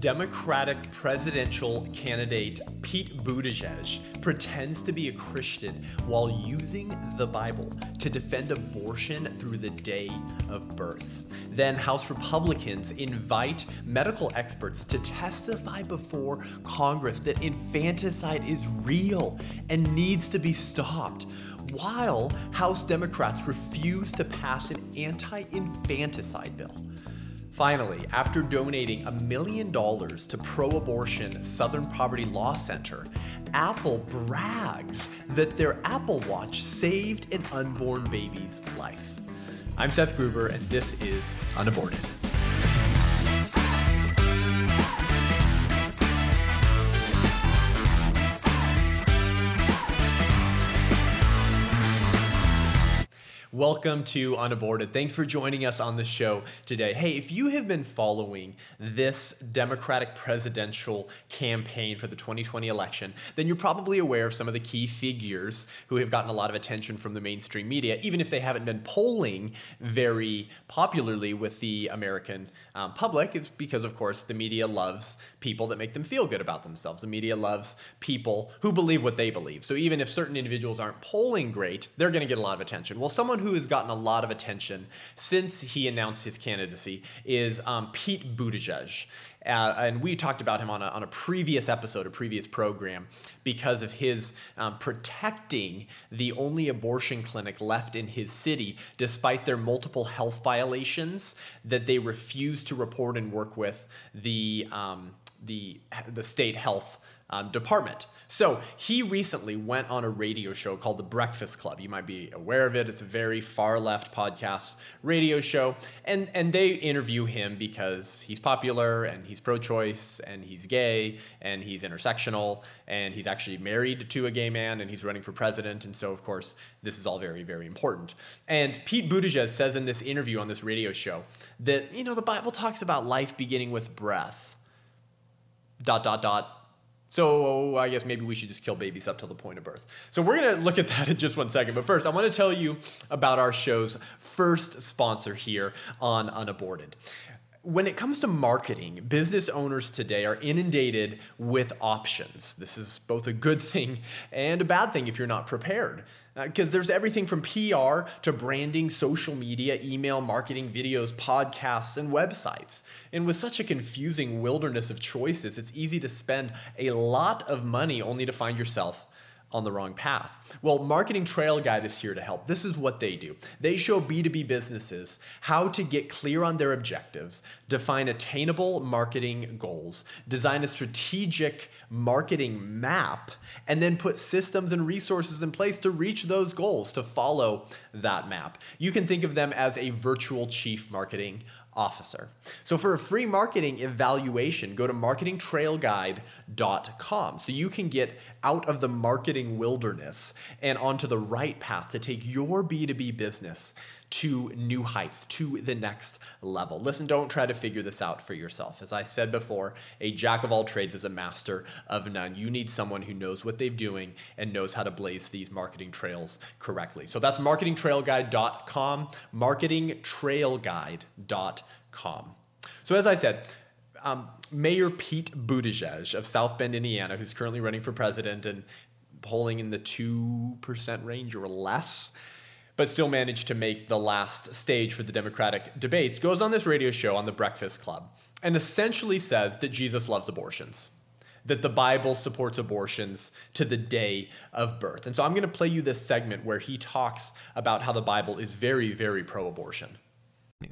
Democratic presidential candidate Pete Buttigieg pretends to be a Christian while using the Bible to defend abortion through the day of birth. Then, House Republicans invite medical experts to testify before Congress that infanticide is real and needs to be stopped, while House Democrats refuse to pass an anti infanticide bill. Finally, after donating a million dollars to pro abortion Southern Poverty Law Center, Apple brags that their Apple Watch saved an unborn baby's life. I'm Seth Gruber, and this is Unaborted. Welcome to Unaborted. Thanks for joining us on the show today. Hey, if you have been following this Democratic presidential campaign for the 2020 election, then you're probably aware of some of the key figures who have gotten a lot of attention from the mainstream media, even if they haven't been polling very popularly with the American um, public. It's because, of course, the media loves people that make them feel good about themselves. The media loves people who believe what they believe. So even if certain individuals aren't polling great, they're going to get a lot of attention. Well, someone who has gotten a lot of attention since he announced his candidacy is um, Pete Buttigieg. Uh, and we talked about him on a, on a previous episode, a previous program, because of his um, protecting the only abortion clinic left in his city, despite their multiple health violations that they refused to report and work with the um, the the state health um, department. So he recently went on a radio show called The Breakfast Club. You might be aware of it. It's a very far left podcast radio show, and and they interview him because he's popular and he's pro-choice and he's gay and he's intersectional and he's actually married to a gay man and he's running for president. And so of course this is all very very important. And Pete Buttigieg says in this interview on this radio show that you know the Bible talks about life beginning with breath. Dot dot dot so I guess maybe we should just kill babies up till the point of birth. So we're to look at that in just one second. But first, I want to tell you about our show's first sponsor here on Unaborted when it comes to marketing, business owners today are inundated with options. This is both a good thing and a bad thing if you're not prepared. Because uh, there's everything from PR to branding, social media, email marketing, videos, podcasts, and websites. And with such a confusing wilderness of choices, it's easy to spend a lot of money only to find yourself on the wrong path. Well, Marketing Trail Guide is here to help. This is what they do. They show B2B businesses how to get clear on their objectives, define attainable marketing goals, design a strategic marketing map, and then put systems and resources in place to reach those goals, to follow that map. You can think of them as a virtual chief marketing officer. So for a free marketing evaluation, go to marketingtrailguide.com so you can get out of the marketing wilderness and onto the right path to take your B2B business to new heights, to the next level. Listen, don't try to figure this out for yourself. As I said before, a jack of all trades is a master of none. You need someone who knows what they're doing and knows how to blaze these marketing trails correctly. So that's marketingtrailguide.com, marketingtrailguide.com. So as I said, um, Mayor Pete Buttigieg of South Bend, Indiana, who's currently running for president and polling in the 2% range or less, but still managed to make the last stage for the Democratic debates, goes on this radio show on the Breakfast Club and essentially says that Jesus loves abortions, that the Bible supports abortions to the day of birth. And so I'm going to play you this segment where he talks about how the Bible is very, very pro abortion.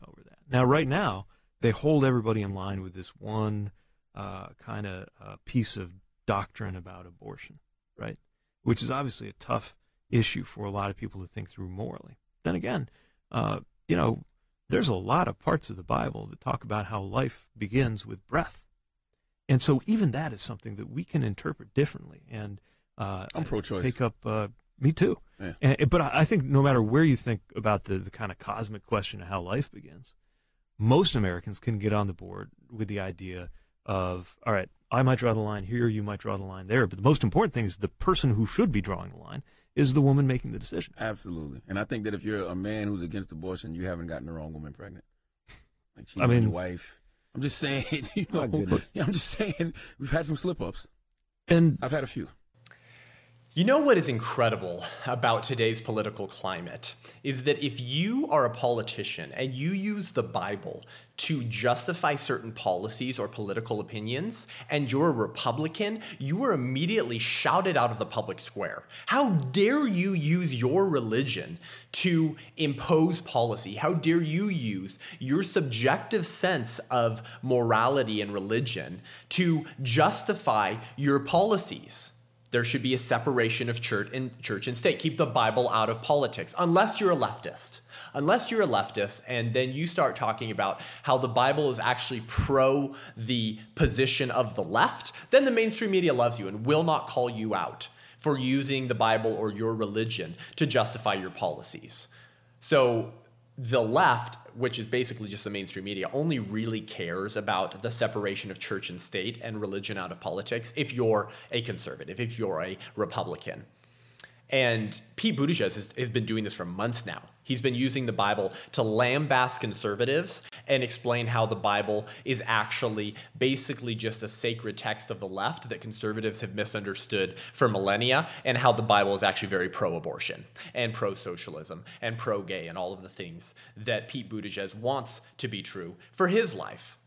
Over that. Now, right now, they hold everybody in line with this one uh, kind of uh, piece of doctrine about abortion, right? Which is obviously a tough issue for a lot of people to think through morally. Then again, uh, you know, there's a lot of parts of the Bible that talk about how life begins with breath. And so even that is something that we can interpret differently. And uh, I'm pro-choice. Take up. Uh, me too. Yeah. And, but I think no matter where you think about the, the kind of cosmic question of how life begins, most Americans can get on the board with the idea of, all right, I might draw the line here, you might draw the line there. But the most important thing is the person who should be drawing the line is the woman making the decision. Absolutely. And I think that if you're a man who's against abortion, you haven't gotten the wrong woman pregnant. Like I mean, your wife. I'm just saying, you know, I'm just saying we've had some slip ups. And I've had a few. You know what is incredible about today's political climate is that if you are a politician and you use the Bible to justify certain policies or political opinions and you're a Republican, you are immediately shouted out of the public square. How dare you use your religion to impose policy? How dare you use your subjective sense of morality and religion to justify your policies? There should be a separation of church and church and state. Keep the Bible out of politics, unless you're a leftist. Unless you're a leftist, and then you start talking about how the Bible is actually pro the position of the left, then the mainstream media loves you and will not call you out for using the Bible or your religion to justify your policies. So the left, which is basically just the mainstream media, only really cares about the separation of church and state and religion out of politics if you're a conservative, if you're a Republican. And Pete Buttigieg has, has, been doing this for months now. He's been using the Bible to lambaste conservatives and explain how the Bible is actually basically just a sacred text of the left that conservatives have misunderstood for millennia, and how the Bible is actually very pro abortion and pro socialism and pro gay and all of the things that Pete Buttigieg wants to be true for his life.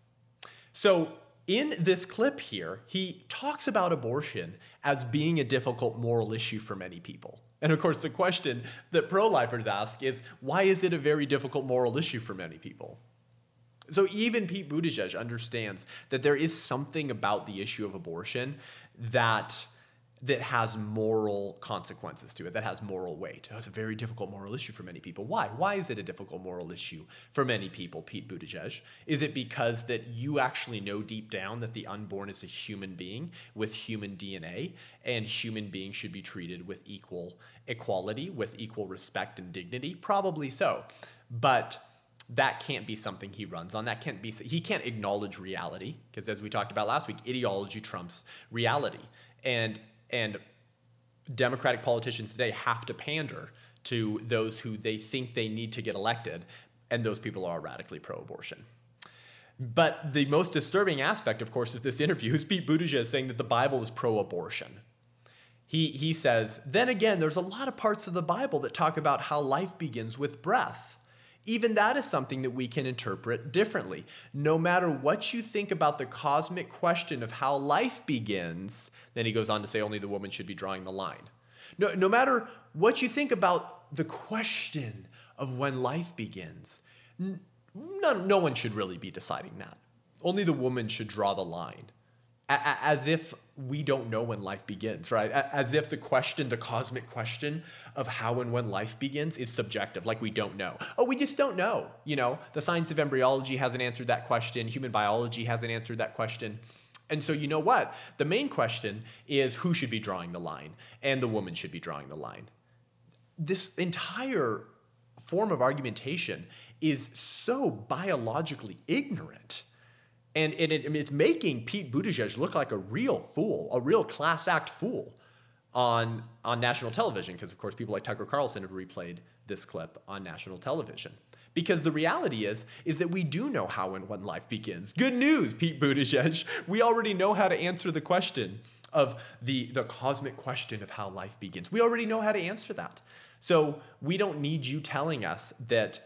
So, in this clip here, he talks about abortion as being a difficult moral issue for many people. And of course, the question that pro lifers ask is why is it a very difficult moral issue for many people? So even Pete Buttigieg understands that there is something about the issue of abortion that that has moral consequences to it, that has moral weight. It's a very difficult moral issue for many people. Why? Why is it a difficult moral issue for many people, Pete Buttigieg? Is it because that you actually know deep down that the unborn is a human being with human DNA and human beings should be treated with equal equality, with equal respect and dignity? Probably so. But that can't be something he runs on. That can't be he can't acknowledge reality because as we talked about last week, ideology trumps reality. And and Democratic politicians today have to pander to those who they think they need to get elected, and those people are radically pro abortion. But the most disturbing aspect, of course, of this interview is Pete Buttigieg saying that the Bible is pro abortion. He, he says, then again, there's a lot of parts of the Bible that talk about how life begins with breath. Even that is something that we can interpret differently. No matter what you think about the cosmic question of how life begins, then he goes on to say only the woman should be drawing the line. No, no matter what you think about the question of when life begins, no, no one should really be deciding that. Only the woman should draw the line as if we don't know when life begins, right? As if the question, the cosmic question of how and when life begins is subjective, like we don't know. Oh, we just don't know. You know, the science of embryology hasn't answered that question, human biology hasn't answered that question. And so, you know what? The main question is who should be drawing the line, and the woman should be drawing the line. This entire form of argumentation is so biologically ignorant and, and it, it's making Pete Buttigieg look like a real fool, a real class act fool on, on national television, because of course people like Tucker Carlson have replayed this clip on national television. Because the reality is, is that we do know how and when life begins. Good news, Pete Buttigieg. We already know how to answer the question of the, the cosmic question of how life begins. We already know how to answer that. So we don't need you telling us that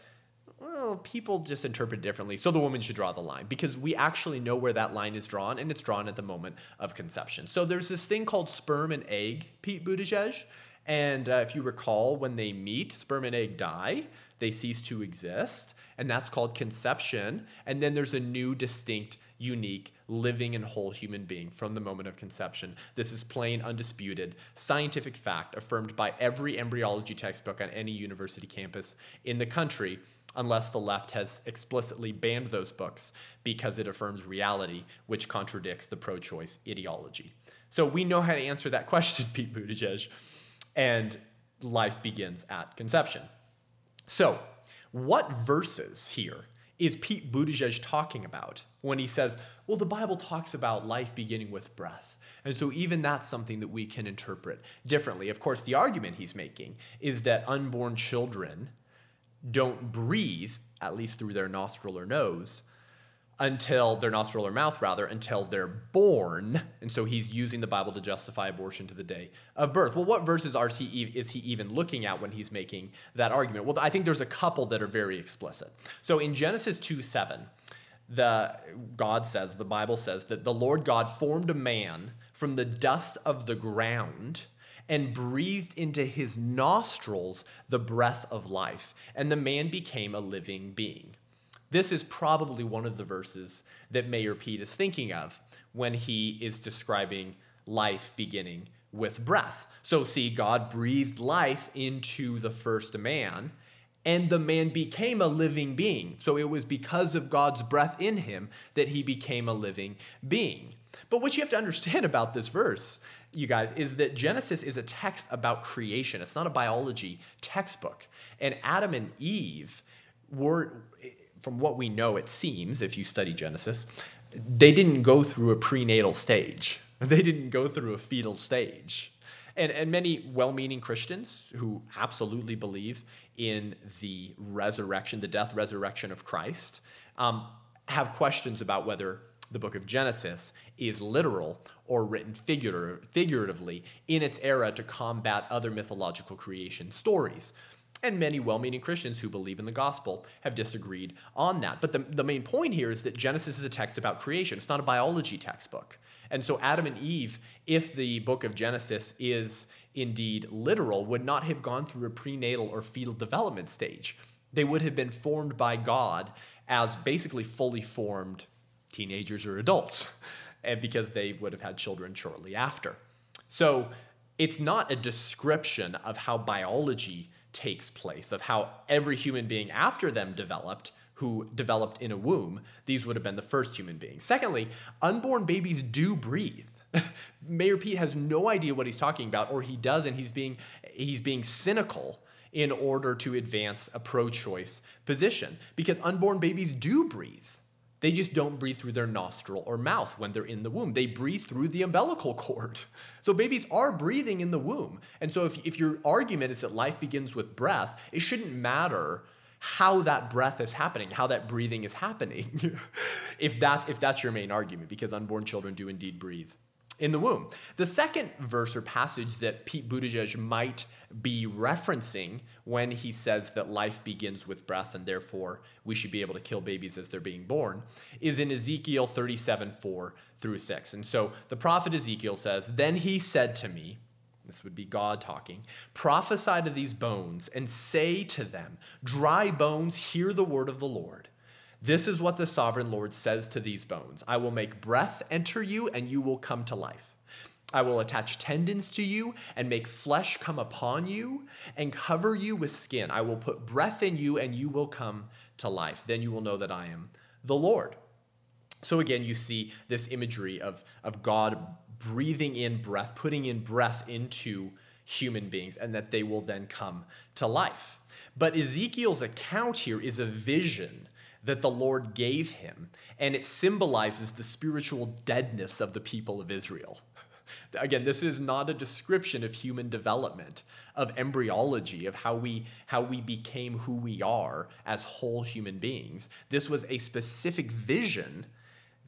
well, people just interpret differently. So the woman should draw the line because we actually know where that line is drawn, and it's drawn at the moment of conception. So there's this thing called sperm and egg, Pete Buttigieg. And uh, if you recall, when they meet, sperm and egg die, they cease to exist, and that's called conception. And then there's a new, distinct, unique, living and whole human being from the moment of conception. This is plain, undisputed, scientific fact affirmed by every embryology textbook on any university campus in the country unless the left has explicitly banned those books because it affirms reality, which contradicts the pro choice ideology. So we know how to answer that question, Pete Buttigieg, and life begins at conception. So, what verses here is Pete Buttigieg talking about when he says, well, the Bible talks about life beginning with breath? And so, even that's something that we can interpret differently. Of course, the argument he's making is that unborn children don't breathe, at least through their nostril or nose, until their nostril or mouth rather until they're born. And so he's using the bible to justify abortion to the day of birth. Well what verses are he is he even looking at when he's making that argument? Well i think there's a couple that are very explicit. So in genesis 2 7 the god says the bible says that the lord god formed a man from the dust of the ground and breathed into his nostrils the breath of life and the man became a living being this is probably one of the verses that Mayor Pete is thinking of when he is describing life beginning with breath. So, see, God breathed life into the first man, and the man became a living being. So, it was because of God's breath in him that he became a living being. But what you have to understand about this verse, you guys, is that Genesis is a text about creation. It's not a biology textbook. And Adam and Eve were from what we know, it seems, if you study Genesis, they didn't go through a prenatal stage. They didn't go through a fetal stage. And, and many well meaning Christians who absolutely believe in the resurrection, the death resurrection of Christ, um, have questions about whether the book of Genesis is literal or written figuratively in its era to combat other mythological creation stories and many well meaning Christians who believe in the gospel have disagreed on that. But the, the main point here is that Genesis is a text about creation, it's not a biology textbook. And so Adam and Eve, if the book of Genesis is indeed literal, would not have gone through a prenatal or fetal development stage. They would have been formed by God as basically fully formed teenagers or adults, and because they would have had children shortly after. So it's not a description of how biology takes place, of how every human being after them developed, who developed in a womb, these would have been the first human beings. Secondly, unborn babies do breathe. Mayor Pete has no idea what he's talking about, or he does, and he's being he's being cynical in order to advance a pro-choice position because unborn babies do breathe. They just don't breathe through their nostril or mouth when they're in the womb. They breathe through the umbilical cord. So babies are breathing in the womb. And so if, if your argument is that life begins with breath, it shouldn't matter how that breath is happening, how that breathing is happening, if, that, if that's your main argument, because unborn children do indeed breathe in the womb. The second verse or passage that Pete Buttigieg might be referencing when he says that life begins with breath and therefore we should be able to kill babies as they're being born is in Ezekiel 37 4 through 6. And so the prophet Ezekiel says, Then he said to me, this would be God talking. Prophesy to these bones and say to them, Dry bones, hear the word of the Lord. This is what the sovereign Lord says to these bones I will make breath enter you, and you will come to life. I will attach tendons to you and make flesh come upon you and cover you with skin. I will put breath in you, and you will come to life. Then you will know that I am the Lord. So again, you see this imagery of, of God breathing in breath, putting in breath into human beings, and that they will then come to life. But Ezekiel's account here is a vision that the Lord gave him, and it symbolizes the spiritual deadness of the people of Israel. Again, this is not a description of human development, of embryology, of how we, how we became who we are as whole human beings. This was a specific vision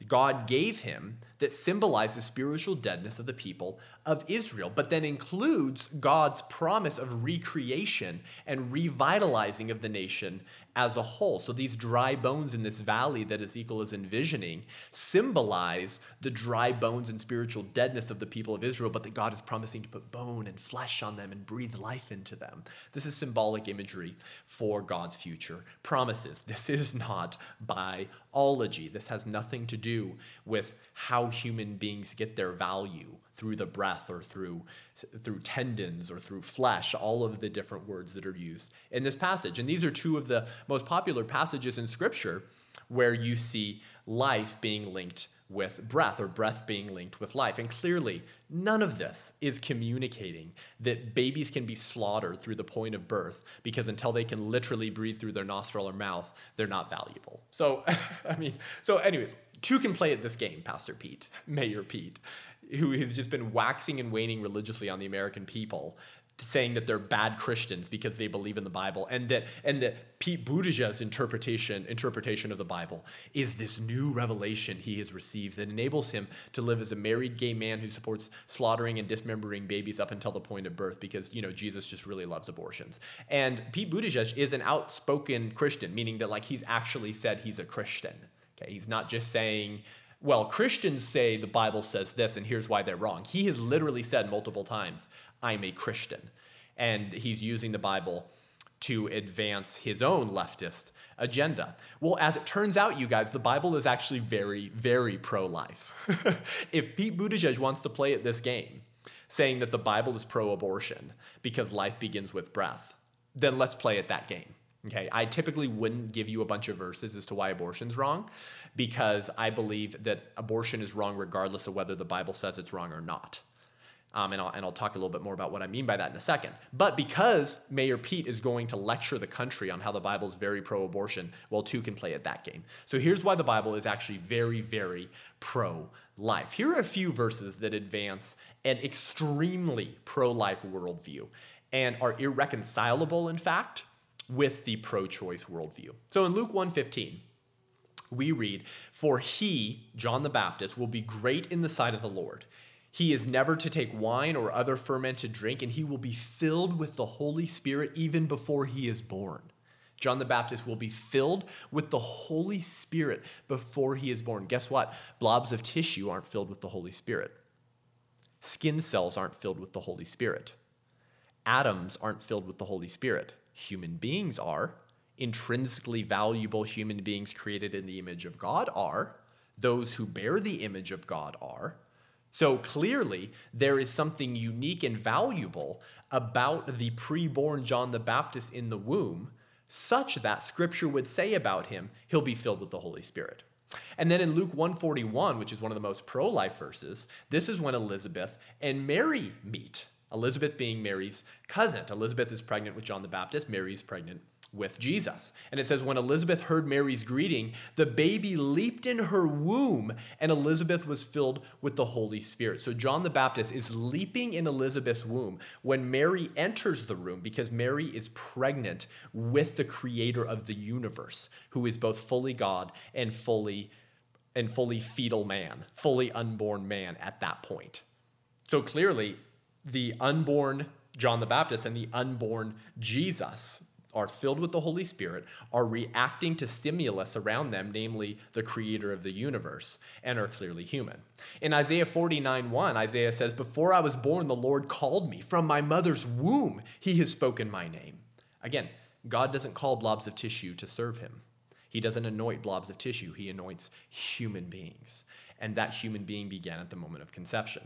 God gave him that symbolizes spiritual deadness of the people of Israel, but then includes God's promise of recreation and revitalizing of the nation as a whole. So these dry bones in this valley that Ezekiel is envisioning symbolize the dry bones and spiritual deadness of the people of Israel, but that God is promising to put bone and flesh on them and breathe life into them. This is symbolic imagery for God's future promises. This is not biology. This has nothing to do with how human beings get their value through the breath or through through tendons or through flesh all of the different words that are used in this passage. And these are two of the most popular passages in scripture where you see life being linked with breath or breath being linked with life. And clearly none of this is communicating that babies can be slaughtered through the point of birth because until they can literally breathe through their nostril or mouth they're not valuable. So i mean so anyways two can play at this game pastor pete mayor pete who has just been waxing and waning religiously on the American people, saying that they're bad Christians because they believe in the Bible, and that and that Pete Buttigieg's interpretation interpretation of the Bible is this new revelation he has received that enables him to live as a married gay man who supports slaughtering and dismembering babies up until the point of birth because you know Jesus just really loves abortions. And Pete Buttigieg is an outspoken Christian, meaning that like he's actually said he's a Christian. Okay, he's not just saying well, Christians say the Bible says this, and here's why they're wrong. He has literally said multiple times, I'm a Christian. And he's using the Bible to advance his own leftist agenda. Well, as it turns out, you guys, the Bible is actually very, very pro life. if Pete Buttigieg wants to play at this game, saying that the Bible is pro abortion because life begins with breath, then let's play at that game. Okay, I typically wouldn't give you a bunch of verses as to why abortion's wrong because I believe that abortion is wrong regardless of whether the Bible says it's wrong or not. Um, and, I'll, and I'll talk a little bit more about what I mean by that in a second. But because Mayor Pete is going to lecture the country on how the Bible is very pro abortion, well, two can play at that game. So here's why the Bible is actually very, very pro life. Here are a few verses that advance an extremely pro life worldview and are irreconcilable, in fact, with the pro choice worldview. So in Luke 1:15, we read, For he, John the Baptist, will be great in the sight of the Lord. He is never to take wine or other fermented drink, and he will be filled with the Holy Spirit even before he is born. John the Baptist will be filled with the Holy Spirit before he is born. Guess what? Blobs of tissue aren't filled with the Holy Spirit. Skin cells aren't filled with the Holy Spirit. Atoms aren't filled with the Holy Spirit. Human beings are intrinsically valuable human beings created in the image of God are, those who bear the image of God are. So clearly, there is something unique and valuable about the preborn John the Baptist in the womb, such that scripture would say about him, he'll be filled with the Holy Spirit. And then in Luke 141, which is one of the most pro life verses, this is when Elizabeth and Mary meet. Elizabeth being Mary's cousin. Elizabeth is pregnant with John the Baptist, Mary is pregnant with Jesus. And it says, when Elizabeth heard Mary's greeting, the baby leaped in her womb, and Elizabeth was filled with the Holy Spirit. So John the Baptist is leaping in Elizabeth's womb when Mary enters the room because Mary is pregnant with the creator of the universe, who is both fully God and fully and fully fetal man, fully unborn man at that point. So clearly, the unborn John the Baptist and the unborn Jesus are filled with the Holy Spirit, are reacting to stimulus around them, namely the creator of the universe, and are clearly human. In Isaiah 49 1, Isaiah says, Before I was born, the Lord called me. From my mother's womb, he has spoken my name. Again, God doesn't call blobs of tissue to serve him. He doesn't anoint blobs of tissue, he anoints human beings. And that human being began at the moment of conception.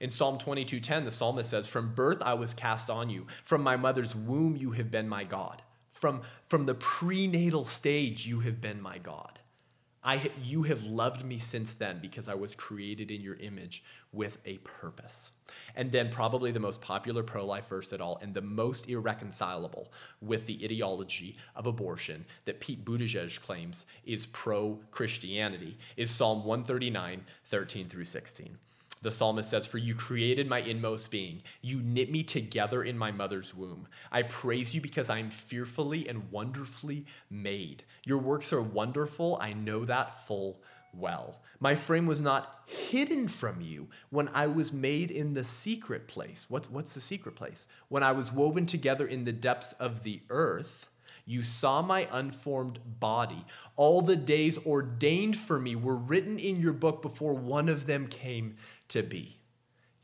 In Psalm 22:10, the psalmist says, "From birth I was cast on you; from my mother's womb you have been my God." From, from the prenatal stage, you have been my God. I, you have loved me since then because I was created in your image with a purpose. And then, probably the most popular pro life verse at all, and the most irreconcilable with the ideology of abortion that Pete Buttigieg claims is pro Christianity, is Psalm 139, 13 through 16. The psalmist says, For you created my inmost being. You knit me together in my mother's womb. I praise you because I am fearfully and wonderfully made. Your works are wonderful. I know that full well. My frame was not hidden from you when I was made in the secret place. What's, what's the secret place? When I was woven together in the depths of the earth. You saw my unformed body. All the days ordained for me were written in your book before one of them came to be.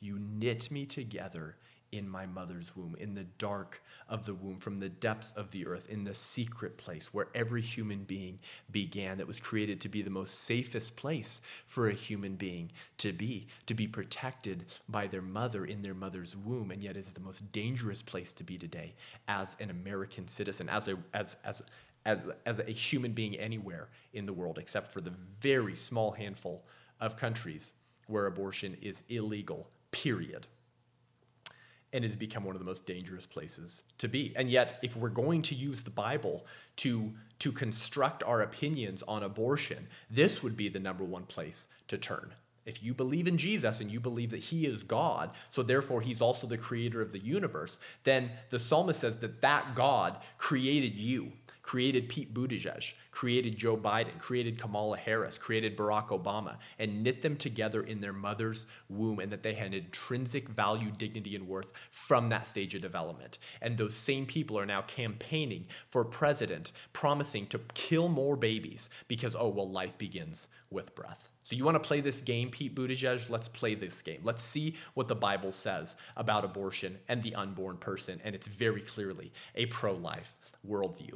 You knit me together in my mother's womb, in the dark of the womb, from the depths of the earth, in the secret place where every human being began, that was created to be the most safest place for a human being to be, to be protected by their mother in their mother's womb, and yet is the most dangerous place to be today as an American citizen, as a, as, as, as, as a human being anywhere in the world, except for the very small handful of countries where abortion is illegal, period. And has become one of the most dangerous places to be. And yet, if we're going to use the Bible to, to construct our opinions on abortion, this would be the number one place to turn. if you believe in Jesus and you believe that he is God, so therefore he's also the creator of the universe, then the psalmist says that that God created you, created Pete Buttigieg, created Joe Biden, created Kamala Harris, created Barack Obama, and knit them together in their mother's womb, and that they had intrinsic value, dignity, and worth from that stage of development. And those same people are now campaigning for president, promising to kill more babies because, oh, well, life begins with breath. So you want to play this game, Pete Buttigieg? Let's play this game. Let's see what the Bible says about abortion and the unborn person, and it's very clearly a pro-life worldview.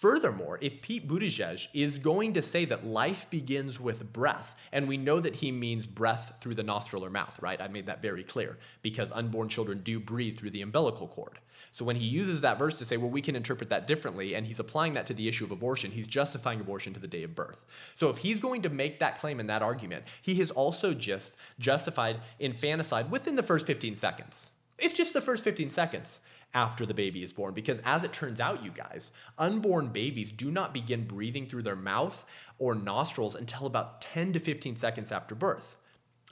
Furthermore, if Pete Buttigieg is going to say that life begins with breath, and we know that he means breath through the nostril or mouth, right? I made that very clear because unborn children do breathe through the umbilical cord. So when he uses that verse to say, well, we can interpret that differently, and he's applying that to the issue of abortion, he's justifying abortion to the day of birth. So if he's going to make that claim in that argument, he has also just justified infanticide within the first 15 seconds. It's just the first 15 seconds after the baby is born. Because as it turns out, you guys, unborn babies do not begin breathing through their mouth or nostrils until about 10 to 15 seconds after birth.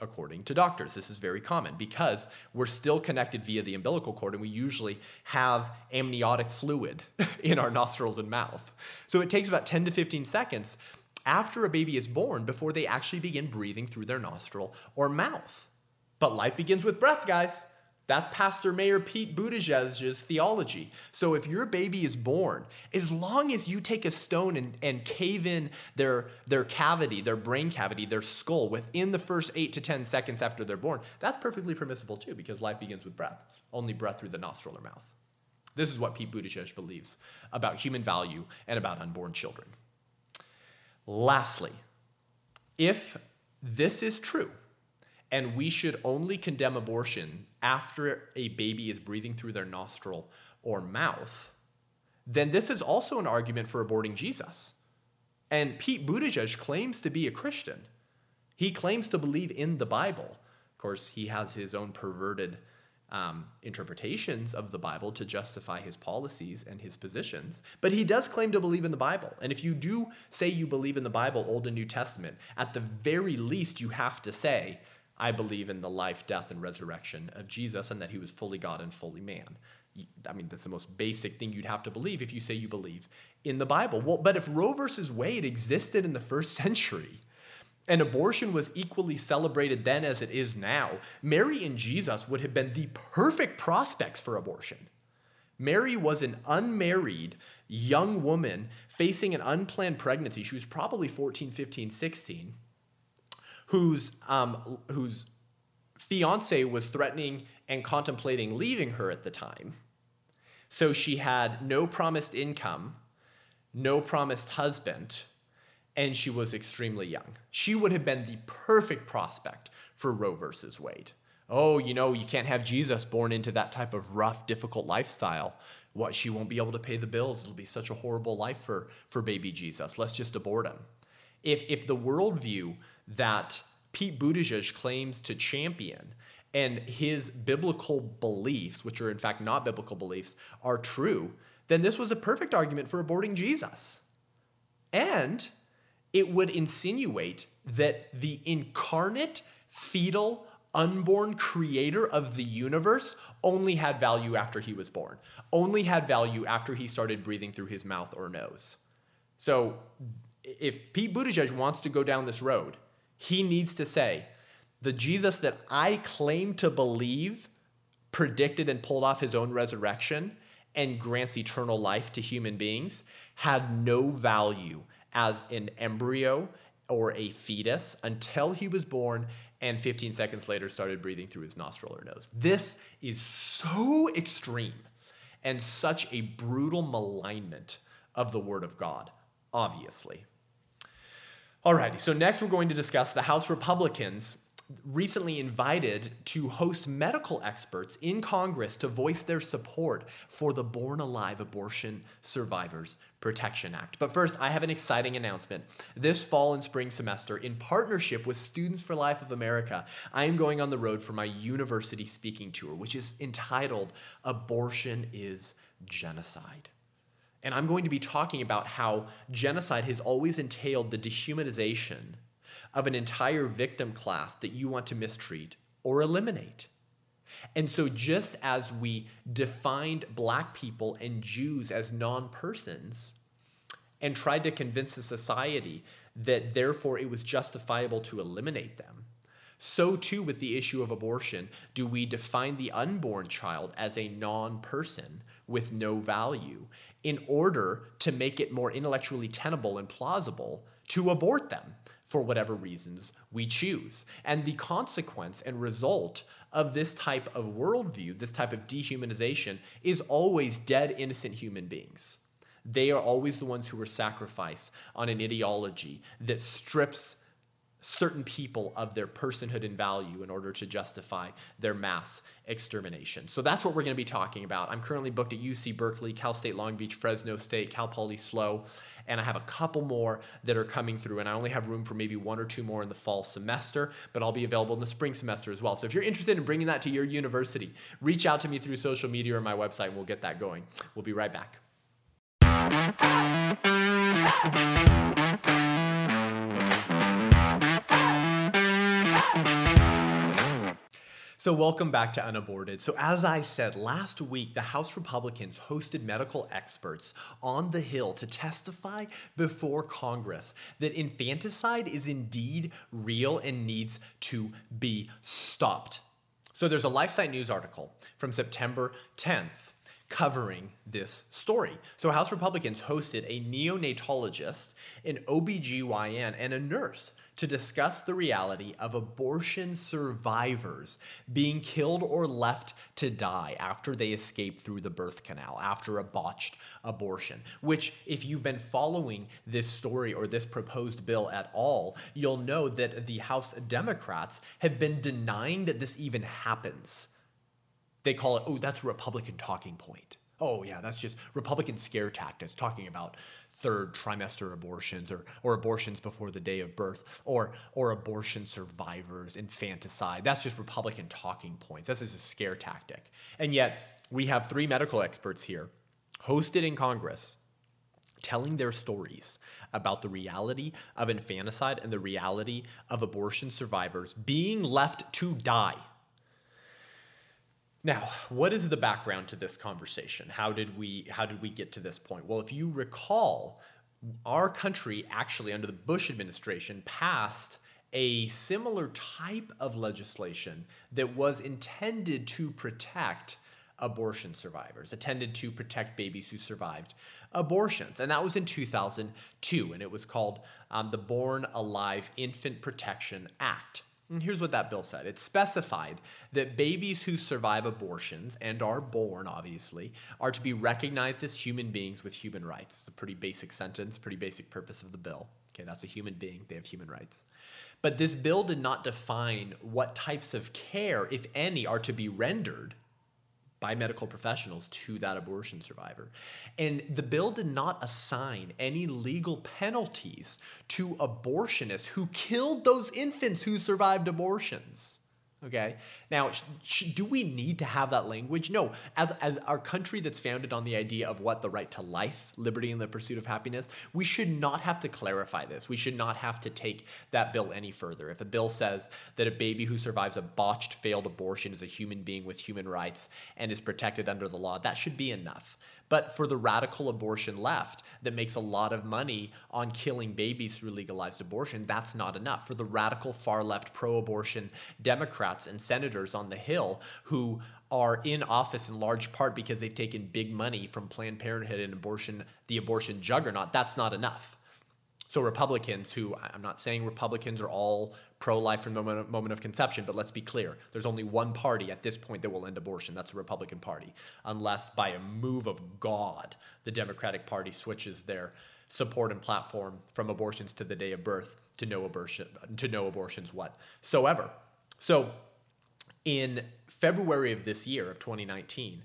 According to doctors, this is very common because we're still connected via the umbilical cord and we usually have amniotic fluid in our nostrils and mouth. So it takes about 10 to 15 seconds after a baby is born before they actually begin breathing through their nostril or mouth. But life begins with breath, guys. That's Pastor Mayor Pete Buttigieg's theology. So if your baby is born, as long as you take a stone and, and cave in their, their cavity, their brain cavity, their skull within the first eight to 10 seconds after they're born, that's perfectly permissible too because life begins with breath, only breath through the nostril or mouth. This is what Pete Buttigieg believes about human value and about unborn children. Lastly, if this is true, and we should only condemn abortion after a baby is breathing through their nostril or mouth, then this is also an argument for aborting Jesus. And Pete Buttigieg claims to be a Christian. He claims to believe in the Bible. Of course, he has his own perverted um, interpretations of the Bible to justify his policies and his positions, but he does claim to believe in the Bible. And if you do say you believe in the Bible, Old and New Testament, at the very least, you have to say I believe in the life, death, and resurrection of Jesus and that he was fully God and fully man. I mean, that's the most basic thing you'd have to believe if you say you believe in the Bible. Well, but if Roe versus Wade existed in the first century, and abortion was equally celebrated then as it is now, Mary and Jesus would have been the perfect prospects for abortion. Mary was an unmarried young woman facing an unplanned pregnancy. She was probably 14, 15, 16 whose um, whose fiance was threatening and contemplating leaving her at the time. So she had no promised income, no promised husband, and she was extremely young. She would have been the perfect prospect for Roe versus Wade. Oh, you know, you can't have Jesus born into that type of rough, difficult lifestyle. What she won't be able to pay the bills. It'll be such a horrible life for, for baby Jesus. Let's just abort him. If if the worldview that Pete Buttigieg claims to champion and his biblical beliefs, which are in fact not biblical beliefs, are true, then this was a perfect argument for aborting Jesus. And it would insinuate that the incarnate, fetal, unborn creator of the universe only had value after he was born, only had value after he started breathing through his mouth or nose. So if Pete Buttigieg wants to go down this road, he needs to say, the Jesus that I claim to believe predicted and pulled off his own resurrection and grants eternal life to human beings had no value as an embryo or a fetus until he was born and 15 seconds later started breathing through his nostril or nose. This is so extreme and such a brutal malignment of the Word of God, obviously. Alrighty, so next we're going to discuss the House Republicans recently invited to host medical experts in Congress to voice their support for the Born Alive Abortion Survivors Protection Act. But first, I have an exciting announcement. This fall and spring semester, in partnership with Students for Life of America, I am going on the road for my university speaking tour, which is entitled Abortion is Genocide. And I'm going to be talking about how genocide has always entailed the dehumanization of an entire victim class that you want to mistreat or eliminate. And so, just as we defined black people and Jews as non persons and tried to convince the society that therefore it was justifiable to eliminate them, so too with the issue of abortion do we define the unborn child as a non person with no value in order to make it more intellectually tenable and plausible to abort them for whatever reasons we choose. And the consequence and result of this type of worldview, this type of dehumanization, is always dead, innocent human beings. They are always the ones who are sacrificed on an ideology that strips certain people of their personhood and value in order to justify their mass extermination. So that's what we're going to be talking about. I'm currently booked at UC Berkeley, Cal State Long Beach, Fresno State, Cal Poly SLO, and I have a couple more that are coming through and I only have room for maybe one or two more in the fall semester, but I'll be available in the spring semester as well. So if you're interested in bringing that to your university, reach out to me through social media or my website and we'll get that going. We'll be right back. So, welcome back to Unaborted. So, as I said last week, the House Republicans hosted medical experts on the Hill to testify before Congress that infanticide is indeed real and needs to be stopped. So, there's a LifeSite News article from September 10th covering this story. So, House Republicans hosted a neonatologist, an OBGYN, and a nurse to discuss the reality of abortion survivors being killed or left to die after they escape through the birth canal, after a botched abortion. Which, if you've been following this story or this proposed bill at all, you'll know that the House Democrats have been denying that this even happens. They call it, oh, that's a Republican talking point. Oh, yeah, that's just Republican scare tactics talking about third trimester abortions or, or abortions before the day of birth or, or abortion survivors, infanticide. That's just Republican talking points. This is a scare tactic. And yet, we have three medical experts here hosted in Congress telling their stories about the reality of infanticide and the reality of abortion survivors being left to die now, what is the background to this conversation? How did we how did we get to this point? Well, if you recall, our country actually under the Bush administration passed a similar type of legislation that was intended to protect abortion survivors, intended to protect babies who survived abortions. And that was in 2002, and it was called um, the Born Alive Infant Protection Act. And here's what that bill said it specified that babies who survive abortions and are born, obviously, are to be recognized as human beings with human rights. It's a pretty basic sentence, pretty basic purpose of the bill. Okay, that's a human being, they have human rights. But this bill did not define what types of care, if any, are to be rendered by medical professionals to that abortion survivor. And the bill did not assign any legal penalties to abortionists who killed those infants who survived abortions. Okay. Now, sh- do we need to have that language? No. As, as our country that's founded on the idea of what the right to life, liberty, and the pursuit of happiness, we should not have to clarify this. We should not have to take that bill any further. If a bill says that a baby who survives a botched, failed abortion is a human being with human rights and is protected under the law, that should be enough. But for the radical abortion left that makes a lot of money on killing babies through legalized abortion, that's not enough. For the radical far left pro abortion Democrats and senators on the Hill who are in office in large part because they've taken big money from Planned Parenthood and abortion, the abortion juggernaut, that's not enough. So Republicans, who I'm not saying Republicans are all pro-life from the moment, moment of conception, but let's be clear: there's only one party at this point that will end abortion. That's the Republican Party, unless by a move of God, the Democratic Party switches their support and platform from abortions to the day of birth to no abortion to no abortions whatsoever. So, in February of this year of 2019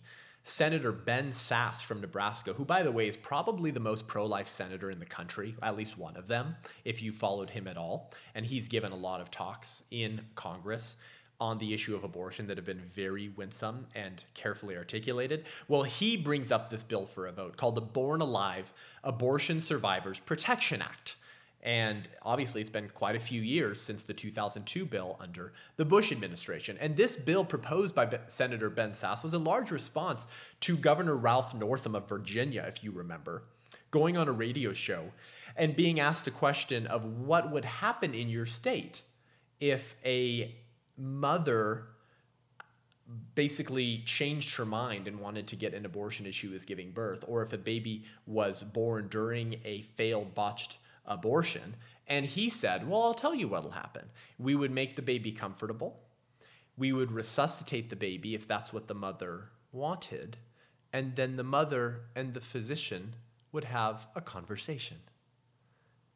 Senator Ben Sasse from Nebraska, who, by the way, is probably the most pro life senator in the country, at least one of them, if you followed him at all. And he's given a lot of talks in Congress on the issue of abortion that have been very winsome and carefully articulated. Well, he brings up this bill for a vote called the Born Alive Abortion Survivors Protection Act. And obviously, it's been quite a few years since the 2002 bill under the Bush administration. And this bill proposed by Senator Ben Sasse was a large response to Governor Ralph Northam of Virginia, if you remember, going on a radio show and being asked a question of what would happen in your state if a mother basically changed her mind and wanted to get an abortion as she was giving birth, or if a baby was born during a failed, botched abortion. And he said, Well, I'll tell you what'll happen. We would make the baby comfortable, we would resuscitate the baby if that's what the mother wanted, and then the mother and the physician would have a conversation.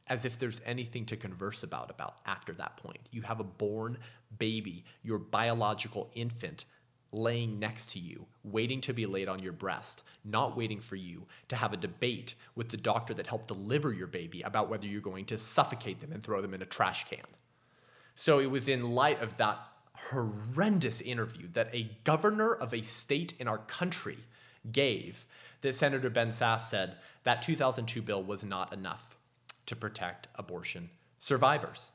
As if there's anything to converse about about after that point. You have a born baby, your biological infant laying next to you, waiting to be laid on your breast, not waiting for you to have a debate with the doctor that helped deliver your baby about whether you're going to suffocate them and throw them in a trash can. So it was in light of that horrendous interview that a governor of a state in our country gave that Senator Ben Sasse said that 2002 bill was not enough to protect abortion survivors.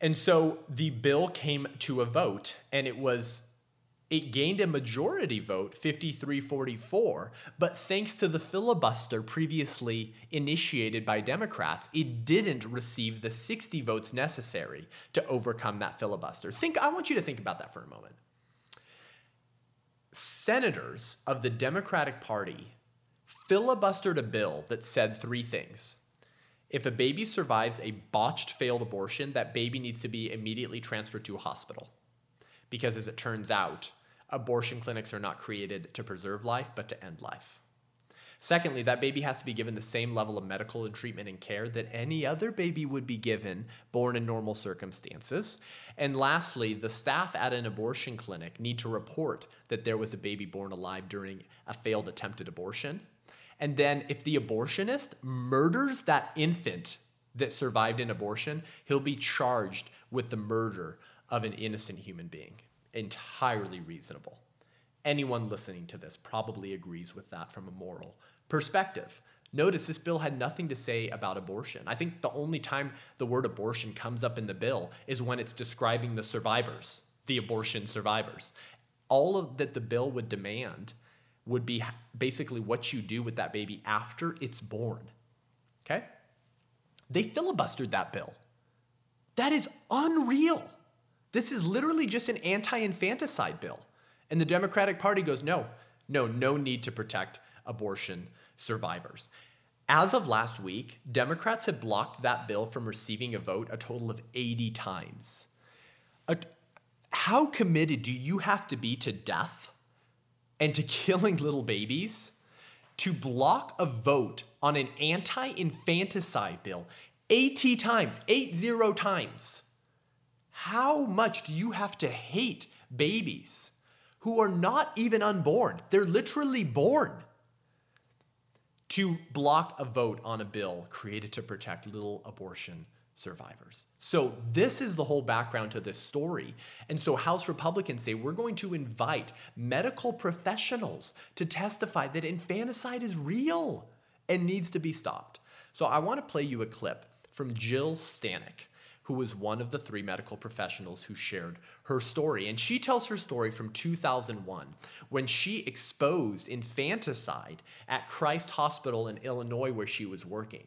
And so the bill came to a vote, and it was it gained a majority vote, 53 44, but thanks to the filibuster previously initiated by Democrats, it didn't receive the 60 votes necessary to overcome that filibuster. Think I want you to think about that for a moment. Senators of the Democratic Party filibustered a bill that said three things. If a baby survives a botched failed abortion, that baby needs to be immediately transferred to a hospital. Because as it turns out, abortion clinics are not created to preserve life, but to end life. Secondly, that baby has to be given the same level of medical and treatment and care that any other baby would be given born in normal circumstances. And lastly, the staff at an abortion clinic need to report that there was a baby born alive during a failed attempted abortion. And then, if the abortionist murders that infant that survived an abortion, he'll be charged with the murder of an innocent human being entirely reasonable. Anyone listening to this probably agrees with that from a moral perspective. Notice this bill had nothing to say about abortion. I think the only time the word abortion comes up in the bill is when it's describing the survivors, the abortion survivors. All of that the bill would demand would be basically what you do with that baby after it's born. Okay? They filibustered that bill. That is unreal. This is literally just an anti infanticide bill. And the Democratic Party goes, no, no, no need to protect abortion survivors. As of last week, Democrats had blocked that bill from receiving a vote a total of 80 times. how committed do you have to be to death and to killing little babies to block a vote on an anti infanticide bill 80 times, 80 times? How much do you have to hate babies who are not even unborn? They're literally born to block a vote on a bill created to protect little abortion survivors. So, this is the whole background to this story. And so, House Republicans say we're going to invite medical professionals to testify that infanticide is real and needs to be stopped. So, I want to play you a clip from Jill Stanek who was one of the three medical professionals who shared her story. And she tells her story from 2001 when she exposed infanticide at Christ Hospital in Illinois, where she was working.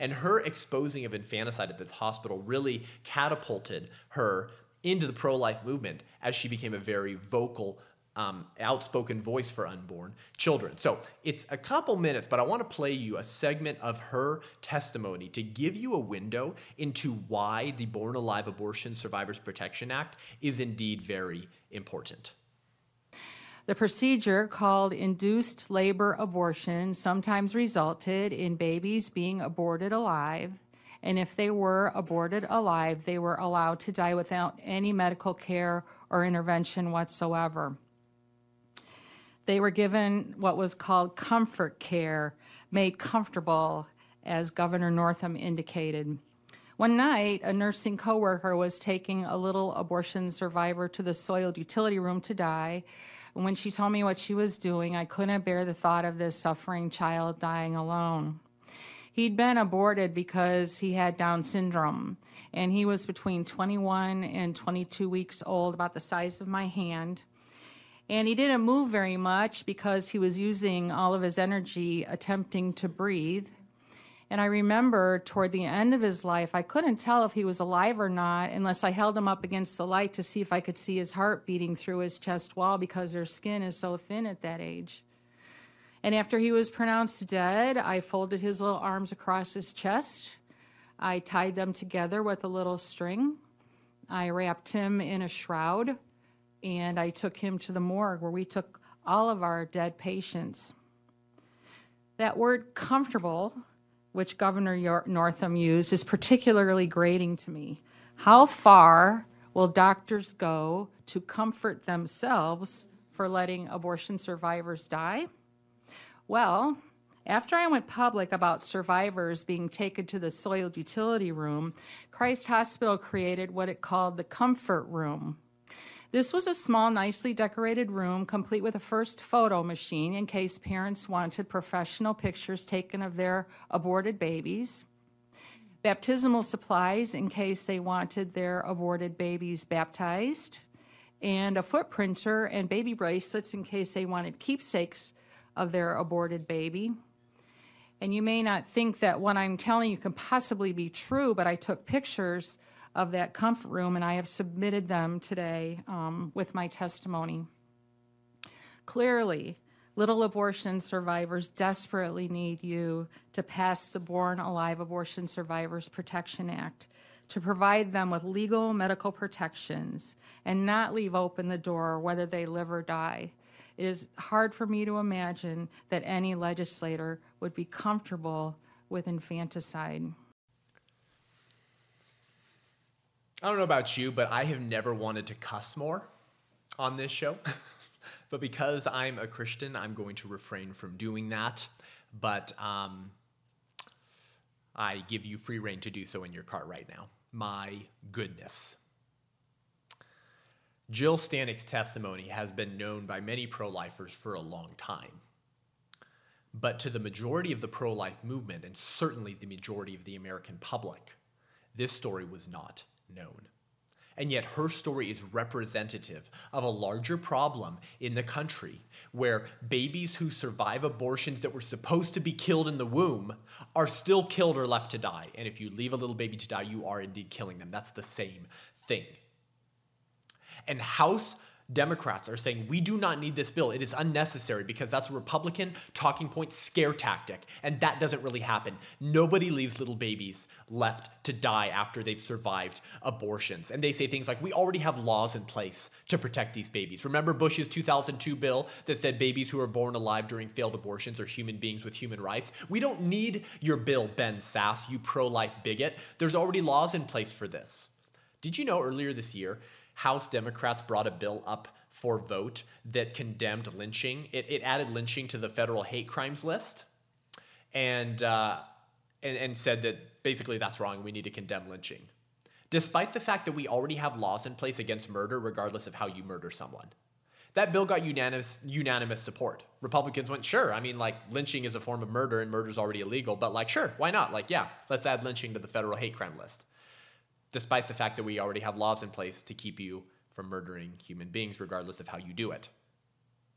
And her exposing of infanticide at this hospital really catapulted her into the pro life movement as she became a very vocal um, outspoken voice for unborn children. So it's a couple minutes, but I want to play you a segment of her testimony to give you a window into why the Born Alive Abortion Survivors Protection Act is indeed very important. The procedure called induced labor abortion sometimes resulted in babies being aborted alive. And if they were aborted alive, they were allowed to die without any medical care or intervention whatsoever. They were given what was called comfort care, made comfortable, as Governor Northam indicated. One night, a nursing coworker was taking a little abortion survivor to the soiled utility room to die. And when she told me what she was doing, I couldn't bear the thought of this suffering child dying alone. He'd been aborted because he had Down syndrome, and he was between 21 and 22 weeks old, about the size of my hand. And he didn't move very much because he was using all of his energy attempting to breathe. And I remember toward the end of his life, I couldn't tell if he was alive or not unless I held him up against the light to see if I could see his heart beating through his chest wall because their skin is so thin at that age. And after he was pronounced dead, I folded his little arms across his chest. I tied them together with a little string. I wrapped him in a shroud and I took him to the morgue where we took all of our dead patients. That word comfortable, which Governor Northam used, is particularly grating to me. How far will doctors go to comfort themselves for letting abortion survivors die? Well, after I went public about survivors being taken to the soiled utility room, Christ Hospital created what it called the comfort room. This was a small, nicely decorated room, complete with a first photo machine in case parents wanted professional pictures taken of their aborted babies, baptismal supplies in case they wanted their aborted babies baptized, and a foot printer and baby bracelets in case they wanted keepsakes of their aborted baby. And you may not think that what I'm telling you can possibly be true, but I took pictures of that comfort room, and I have submitted them today um, with my testimony. Clearly, little abortion survivors desperately need you to pass the Born Alive Abortion Survivors Protection Act to provide them with legal medical protections and not leave open the door whether they live or die. It is hard for me to imagine that any legislator would be comfortable with infanticide. I don't know about you, but I have never wanted to cuss more on this show. but because I'm a Christian, I'm going to refrain from doing that. But um, I give you free reign to do so in your car right now. My goodness. Jill Stanek's testimony has been known by many pro lifers for a long time. But to the majority of the pro life movement, and certainly the majority of the American public, this story was not known. And yet, her story is representative of a larger problem in the country where babies who survive abortions that were supposed to be killed in the womb are still killed or left to die. And if you leave a little baby to die, you are indeed killing them. That's the same thing. And House Democrats are saying we do not need this bill. It is unnecessary because that's a Republican talking point scare tactic. And that doesn't really happen. Nobody leaves little babies left to die after they've survived abortions. And they say things like, we already have laws in place to protect these babies. Remember Bush's 2002 bill that said babies who are born alive during failed abortions are human beings with human rights? We don't need your bill, Ben Sasse, you pro life bigot. There's already laws in place for this. Did you know earlier this year House Democrats brought a bill up for vote that condemned lynching. It, it added lynching to the federal hate crimes list, and, uh, and and said that basically that's wrong. We need to condemn lynching, despite the fact that we already have laws in place against murder, regardless of how you murder someone. That bill got unanimous unanimous support. Republicans went, sure. I mean, like lynching is a form of murder, and murder is already illegal. But like, sure, why not? Like, yeah, let's add lynching to the federal hate crime list despite the fact that we already have laws in place to keep you from murdering human beings, regardless of how you do it.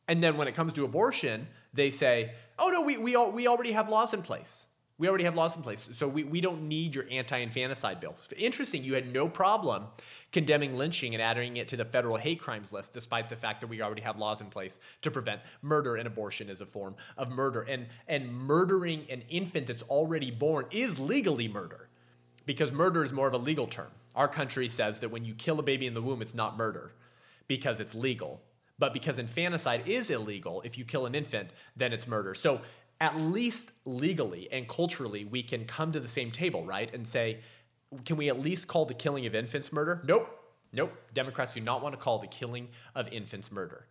And then when it comes to abortion, they say, oh no, we, we, all, we already have laws in place. We already have laws in place. So we, we don't need your anti infanticide bill. Interesting, you had no problem condemning lynching and adding it to the federal hate crimes list, despite the fact that we already have laws in place to prevent murder and abortion as a form of murder. And, and murdering an infant that's already born is legally murder because murder is more of a legal term. Our country says that when you kill a baby in the womb, it's not murder because it's legal. But because infanticide is illegal, if you kill an infant, then it's murder. So at least legally and culturally, we can come to the same table, right? And say, can we at least call the killing of infants murder? Nope. Nope. Democrats do not want to call the killing of infants murder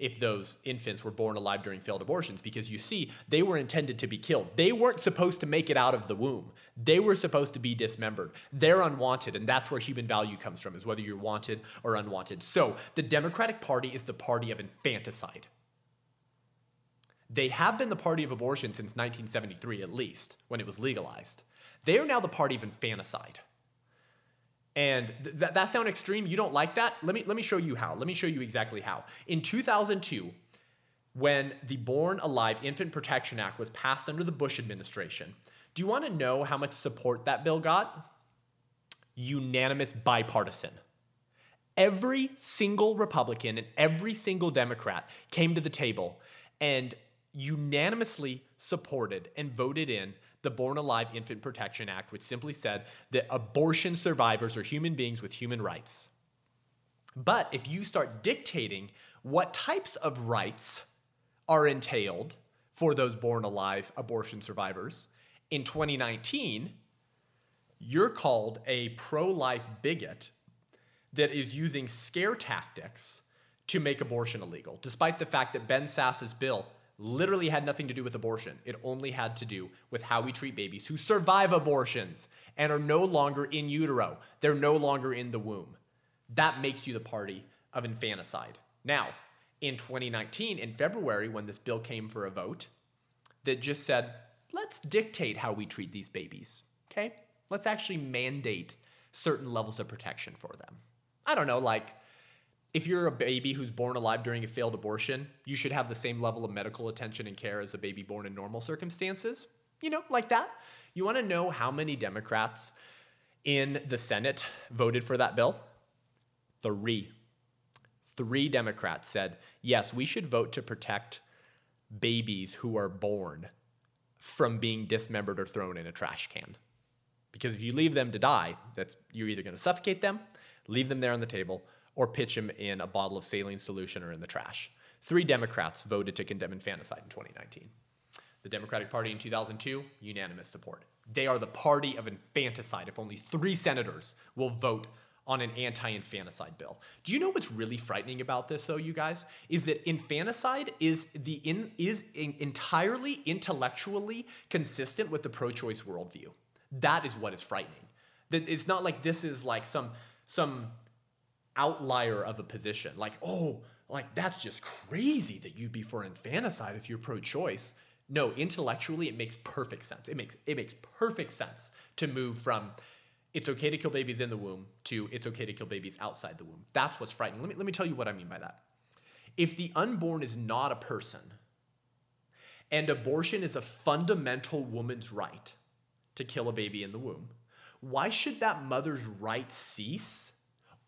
if those infants were born alive during failed abortions because you see, they were intended to be killed. They weren't supposed to make it out of the womb. They were supposed to be dismembered. They're unwanted, and that's where human value comes from, is whether you're wanted or unwanted. So the Democratic Party is the party of infanticide. They have been the party of abortion since 1973, at least, when it was legalized. They are now the party of infanticide. And th- that, that sound extreme? You don't like that? Let me, let me show you how. Let me show you exactly how. In 2002, when the Born Alive Infant Protection Act was passed under the Bush administration, do you want to know how much support that bill got? Unanimous bipartisan. Every single Republican and every single Democrat came to the table and unanimously supported and voted in the Born Alive Infant Protection Act, which simply said that abortion survivors are human beings with human rights. But if you start dictating what types of rights are entailed for those born alive abortion survivors, in 2019, you're called a pro life bigot that is using scare tactics to make abortion illegal, despite the fact that Ben Sasse's bill literally had nothing to do with abortion. It only had to do with how we treat babies who survive abortions and are no longer in utero. They're no longer in the womb. That makes you the party of infanticide. Now, in 2019, in February, when this bill came for a vote, that just said, let's dictate how we treat these babies, okay? Let's actually mandate certain levels of protection for them. I don't know, like if you're a baby who's born alive during a failed abortion, you should have the same level of medical attention and care as a baby born in normal circumstances. You know, like that. You want to know how many Democrats in the Senate voted for that bill? Three. Three Democrats said, yes, we should vote to protect babies who are born from being dismembered or thrown in a trash can. Because if you leave them to die, that's you're either going to suffocate them, leave them there on the table, or pitch him in a bottle of saline solution or in the trash. Three Democrats voted to condemn infanticide in 2019. The Democratic Party in 2002, unanimous support. They are the party of infanticide if only three senators will vote on an anti infanticide bill. Do you know what's really frightening about this, though, you guys? Is that infanticide is, the in, is in entirely intellectually consistent with the pro choice worldview. That is what is frightening. That it's not like this is like some, some outlier of a position. Like, oh, like that's just crazy that you'd be for infanticide if you're pro-choice. No, intellectually it makes perfect sense. It makes it makes perfect sense to move from it's okay to kill babies in the womb to it's okay to kill babies outside the womb. That's what's frightening. Let me let me tell you what I mean by that. If the unborn is not a person and abortion is a fundamental woman's right to kill a baby in the womb, why should that mother's right cease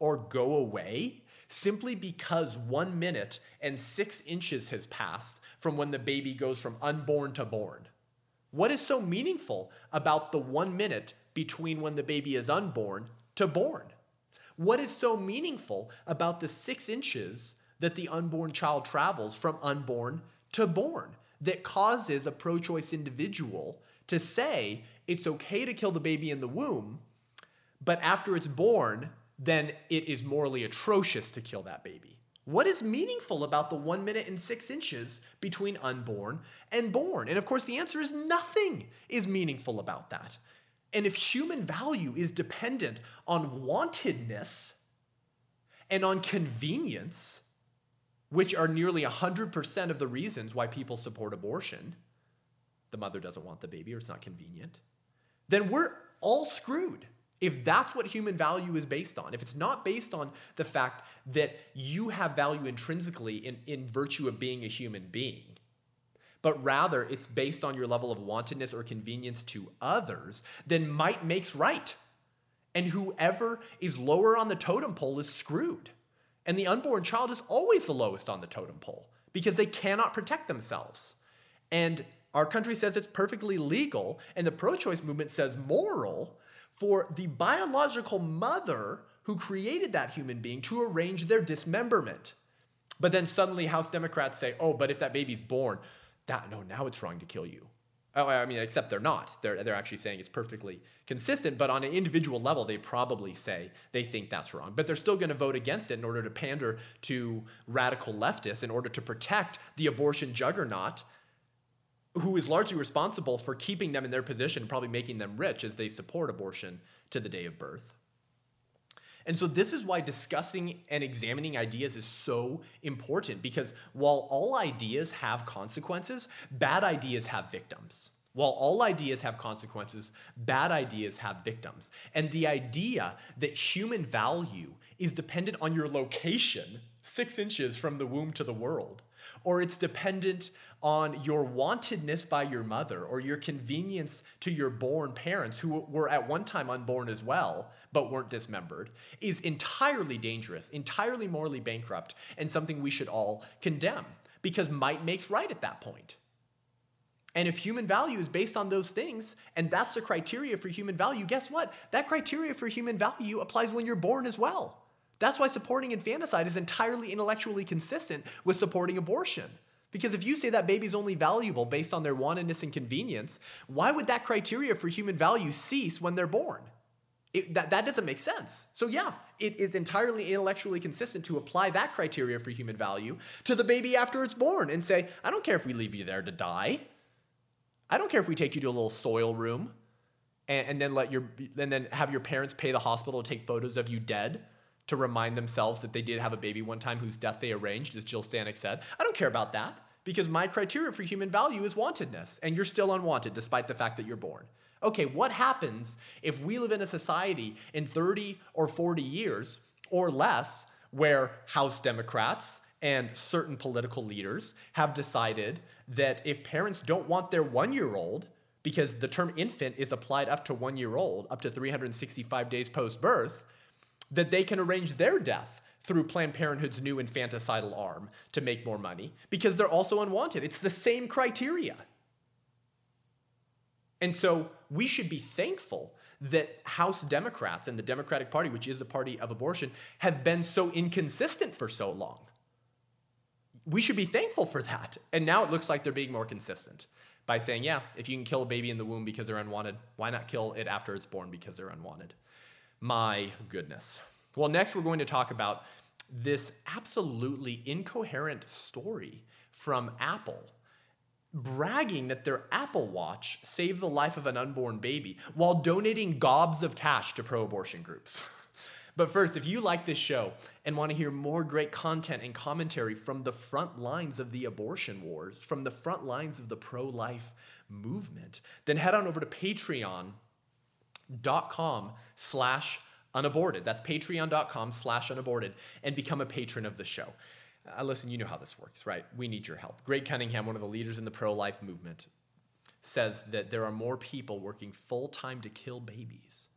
or go away simply because one minute and six inches has passed from when the baby goes from unborn to born. What is so meaningful about the one minute between when the baby is unborn to born? What is so meaningful about the six inches that the unborn child travels from unborn to born that causes a pro choice individual to say it's okay to kill the baby in the womb, but after it's born, then it is morally atrocious to kill that baby. What is meaningful about the one minute and six inches between unborn and born? And of course, the answer is nothing is meaningful about that. And if human value is dependent on wantedness and on convenience, which are nearly 100% of the reasons why people support abortion, the mother doesn't want the baby or it's not convenient, then we're all screwed if that's what human value is based on, if it's not based on the fact that you have value intrinsically in, in virtue of being a human being, but rather it's based on your level of wantedness or convenience to others, then might makes right. And whoever is lower on the totem pole is screwed. And the unborn child is always the lowest on the totem pole because they cannot protect themselves. And our country says it's perfectly legal, and the pro choice movement says moral for the biological mother who created that human being to arrange their dismemberment. But then suddenly House Democrats say, oh, but if that baby's born, that no, now it's wrong to kill you. Oh, I mean, except they're not. They're, they're actually saying it's perfectly consistent, but on an individual level, they probably say they think that's wrong. But they're still going to vote against it in order to pander to radical leftists, in order to protect the abortion juggernaut who is largely responsible for keeping them in their position, probably making them rich as they support abortion to the day of birth. And so, this is why discussing and examining ideas is so important because while all ideas have consequences, bad ideas have victims. While all ideas have consequences, bad ideas have victims. And the idea that human value is dependent on your location six inches from the womb to the world, or it's dependent on your wantedness by your mother or your convenience to your born parents who were at one time unborn as well but weren't dismembered is entirely dangerous, entirely morally bankrupt, and something we should all condemn because might makes right at that point. And if human value is based on those things, and that's the criteria for human value, guess what? That criteria for human value applies when you're born as well. That's why supporting infanticide is entirely intellectually consistent with supporting abortion. Because if you say that baby's only valuable based on their wantedness and convenience, why would that criteria for human value cease when they're born? It, that, that doesn't make sense. So, yeah, it is entirely intellectually consistent to apply that criteria for human value to the baby after it's born and say, I don't care if we leave you there to die. I don't care if we take you to a little soil room and, and then let your and then have your parents pay the hospital to take photos of you dead to remind themselves that they did have a baby one time whose death they arranged, as Jill Stanek said. I don't care about that because my criteria for human value is wantedness, and you're still unwanted despite the fact that you're born. Okay, what happens if we live in a society in 30 or 40 years or less where House Democrats and certain political leaders have decided that if parents don't want their one year old, because the term infant is applied up to one year old, up to 365 days post birth, that they can arrange their death through Planned Parenthood's new infanticidal arm to make more money because they're also unwanted. It's the same criteria. And so we should be thankful that House Democrats and the Democratic Party, which is the party of abortion, have been so inconsistent for so long. We should be thankful for that. And now it looks like they're being more consistent by saying, yeah, if you can kill a baby in the womb because they're unwanted, why not kill it after it's born because they're unwanted? My goodness. Well, next we're going to talk about this absolutely incoherent story from Apple bragging that their Apple Watch saved the life of an unborn baby while donating gobs of cash to pro abortion groups. But first, if you like this show and want to hear more great content and commentary from the front lines of the abortion wars, from the front lines of the pro life movement, then head on over to Patreon dot com slash unaborted. That's patreon.com slash unaborted and become a patron of the show. Uh, listen, you know how this works, right? We need your help. Greg Cunningham, one of the leaders in the pro life movement, says that there are more people working full time to kill babies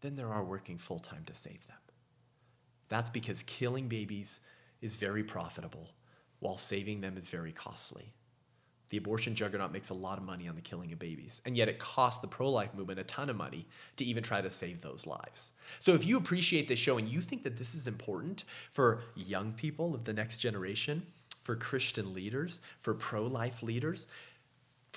than there are working full time to save them. That's because killing babies is very profitable, while saving them is very costly. The abortion juggernaut makes a lot of money on the killing of babies, and yet it costs the pro life movement a ton of money to even try to save those lives. So, if you appreciate this show and you think that this is important for young people of the next generation, for Christian leaders, for pro life leaders,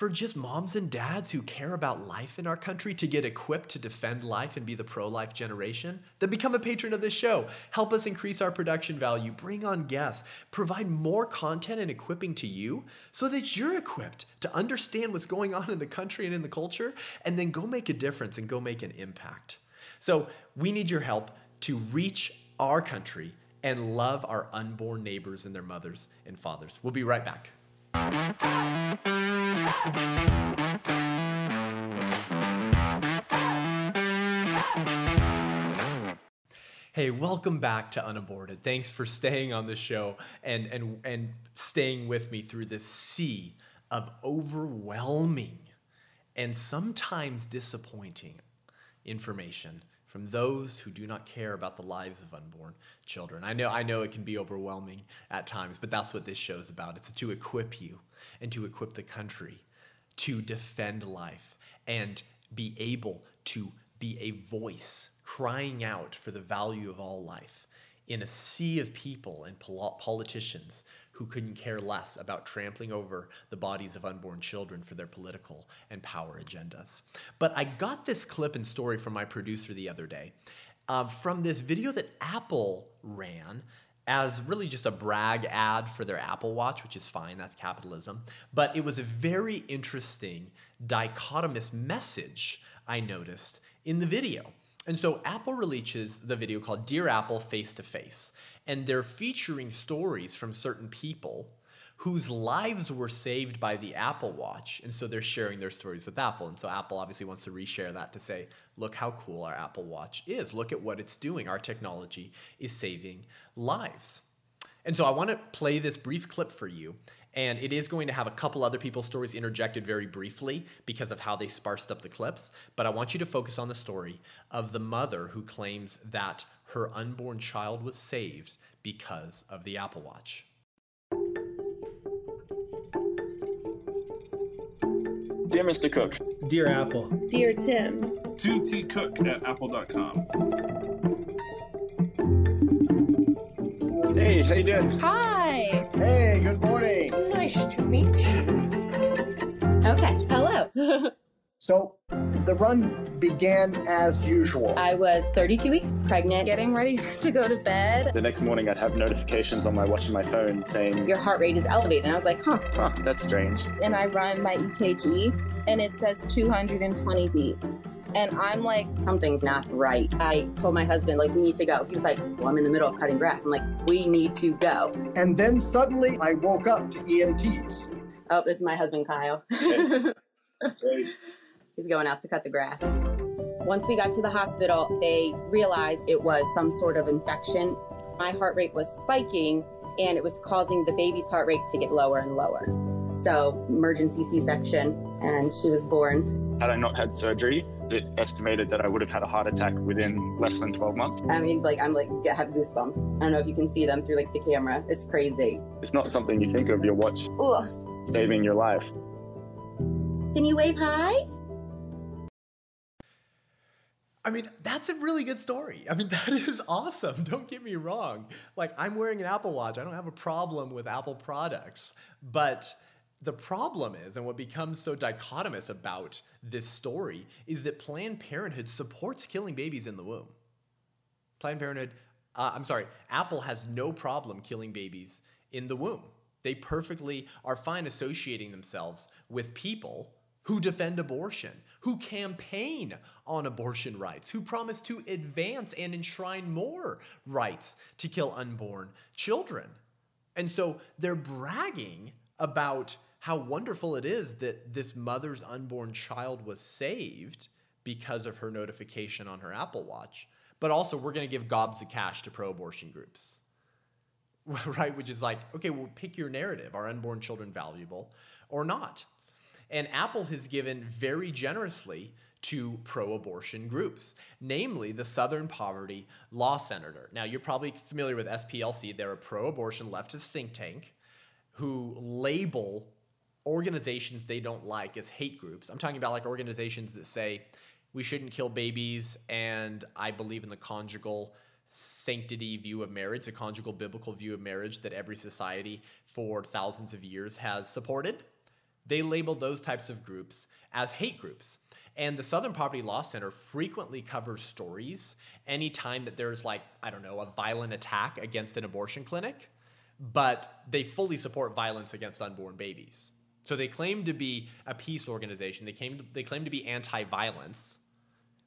for just moms and dads who care about life in our country to get equipped to defend life and be the pro life generation, then become a patron of this show. Help us increase our production value, bring on guests, provide more content and equipping to you so that you're equipped to understand what's going on in the country and in the culture, and then go make a difference and go make an impact. So we need your help to reach our country and love our unborn neighbors and their mothers and fathers. We'll be right back. Hey, welcome back to Unaborted. Thanks for staying on the show and, and, and staying with me through this sea of overwhelming and sometimes disappointing information from those who do not care about the lives of unborn children. I know, I know it can be overwhelming at times, but that's what this show is about. It's to equip you and to equip the country to defend life and be able to be a voice crying out for the value of all life in a sea of people and politicians who couldn't care less about trampling over the bodies of unborn children for their political and power agendas. But I got this clip and story from my producer the other day uh, from this video that Apple ran as really just a brag ad for their Apple Watch, which is fine, that's capitalism. But it was a very interesting dichotomous message I noticed in the video. And so Apple releases the video called Dear Apple Face to Face, and they're featuring stories from certain people whose lives were saved by the Apple Watch. And so they're sharing their stories with Apple. And so Apple obviously wants to reshare that to say, look how cool our Apple Watch is. Look at what it's doing. Our technology is saving lives. And so I want to play this brief clip for you. And it is going to have a couple other people's stories interjected very briefly because of how they sparsed up the clips. But I want you to focus on the story of the mother who claims that her unborn child was saved because of the Apple Watch. Dear Mr. Cook. Dear Apple. Dear Tim. To T Cook at apple.com. Hey, how you doing? Hi. Hey, good morning. Nice to meet you. Okay, hello. So, the run began as usual. I was 32 weeks pregnant, getting ready to go to bed. The next morning, I'd have notifications on my watch and my phone saying, Your heart rate is elevated. And I was like, huh. huh, that's strange. And I run my EKG and it says 220 beats. And I'm like, something's not right. I told my husband, like, we need to go. He was like, well, I'm in the middle of cutting grass. I'm like, we need to go. And then suddenly I woke up to EMTs. Oh, this is my husband, Kyle. Hey. He's going out to cut the grass. Once we got to the hospital, they realized it was some sort of infection. My heart rate was spiking and it was causing the baby's heart rate to get lower and lower. So, emergency C section, and she was born. Had I not had surgery, it estimated that I would have had a heart attack within less than 12 months. I mean, like, I'm like, I have goosebumps. I don't know if you can see them through like the camera. It's crazy. It's not something you think of your watch Ugh. saving your life. Can you wave hi? I mean, that's a really good story. I mean, that is awesome. Don't get me wrong. Like, I'm wearing an Apple Watch. I don't have a problem with Apple products. But the problem is, and what becomes so dichotomous about this story, is that Planned Parenthood supports killing babies in the womb. Planned Parenthood, uh, I'm sorry, Apple has no problem killing babies in the womb. They perfectly are fine associating themselves with people who defend abortion, who campaign on abortion rights, who promise to advance and enshrine more rights to kill unborn children. And so they're bragging about how wonderful it is that this mother's unborn child was saved because of her notification on her Apple Watch. But also, we're going to give gobs of cash to pro abortion groups right? Which is like, okay, well, pick your narrative. Are unborn children valuable or not? And Apple has given very generously to pro abortion groups, namely the Southern Poverty Law Center. Now, you're probably familiar with SPLC. They're a pro abortion leftist think tank who label organizations they don't like as hate groups. I'm talking about like organizations that say we shouldn't kill babies and I believe in the conjugal sanctity view of marriage, the conjugal biblical view of marriage that every society for thousands of years has supported. They label those types of groups as hate groups. And the Southern Poverty Law Center frequently covers stories anytime that there's, like, I don't know, a violent attack against an abortion clinic, but they fully support violence against unborn babies. So they claim to be a peace organization, they, came to, they claim to be anti violence,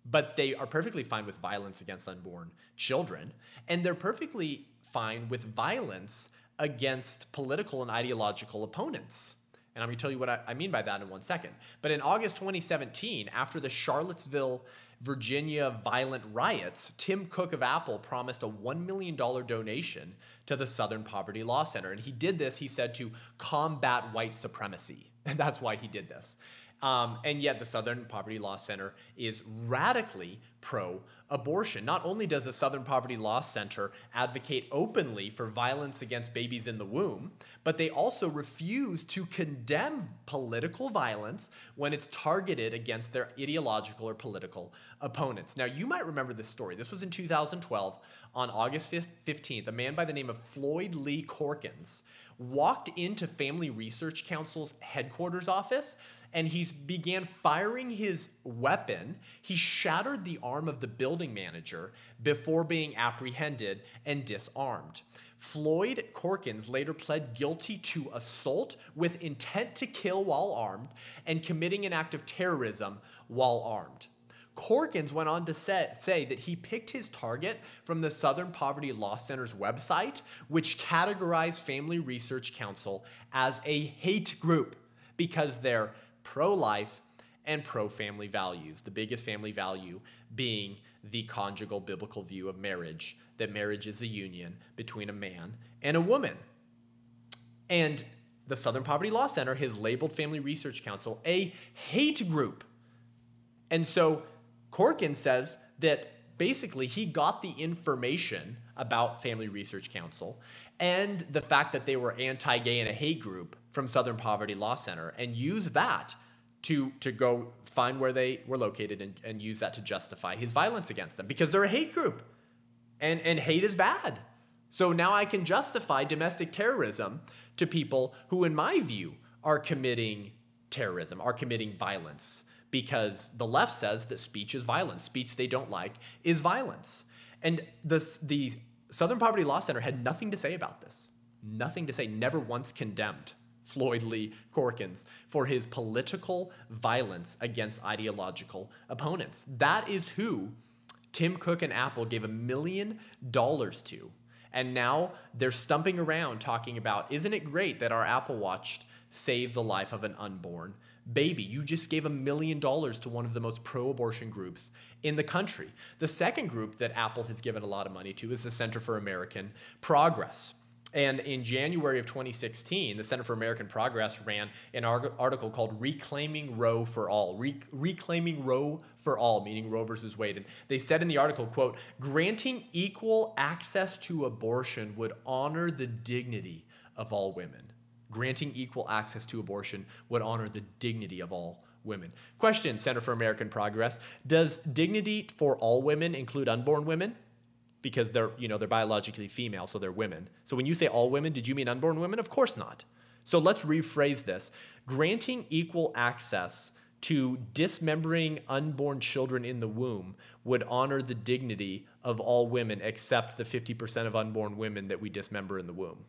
but they are perfectly fine with violence against unborn children, and they're perfectly fine with violence against political and ideological opponents. And I'm going to tell you what I, I, mean by that in one second. But in August 2017, after the Charlottesville, Virginia violent riots, Tim Cook of Apple promised a $1 million donation to the Southern Poverty Law Center. And he did this, he said, to combat white supremacy. And that's why he did this. Um, and yet, the Southern Poverty Law Center is radically pro abortion. Not only does the Southern Poverty Law Center advocate openly for violence against babies in the womb, but they also refuse to condemn political violence when it's targeted against their ideological or political opponents. Now, you might remember this story. This was in 2012 on August 15th. A man by the name of Floyd Lee Corkins walked into Family Research Council's headquarters office and he began firing his weapon. He shattered the arm of the building manager before being apprehended and disarmed. Floyd Corkins later pled guilty to assault with intent to kill while armed and committing an act of terrorism while armed. Corkins went on to say, that he picked his target from the Southern Poverty Law Center's website, which categorized Family Research Council as a hate group because they're pro life and pro family values. The biggest family value being the conjugal biblical view of marriage, that marriage is a union between a man and a woman. And the Southern Poverty Law Center has labeled Family Research Council a hate group. And so Corkin says that basically he got the information about Family Research Council and the fact that they were anti gay and a hate group from Southern Poverty Law Center and used that to, to go find where they were located and, and use that to justify his violence against them because they're a hate group and, and hate is bad. So now I can justify domestic terrorism to people who, in my view, are committing terrorism, are committing violence, because the left says that speech is violence. Speech they don't like is violence. And the, the Southern Poverty Law Center had nothing to say about this. Nothing to say, never once condemned Floyd Lee Corkins for his political violence against ideological opponents. That is who Tim Cook and Apple gave a million dollars to and now they're stumping around talking about, isn't it great that our Apple Watch saved the life of an unborn baby? You just gave a million dollars to one of the most pro abortion groups in the country. The second group that Apple has given a lot of money to is the Center for American Progress. And in January of 2016, the Center for American Progress ran an article called Reclaiming Roe for All. Re- Reclaiming Roe for All, meaning Roe versus Wade. And they said in the article, quote, granting equal access to abortion would honor the dignity of all women. Granting equal access to abortion would honor the dignity of all women. Question, Center for American Progress Does dignity for all women include unborn women? because they're you know they're biologically female, so they're women. So when you say all women, did you mean unborn women? Of course not. So let's rephrase this: granting equal access to dismembering unborn children in the womb would honor the dignity of all women except the 50% of unborn women that we dismember in the womb.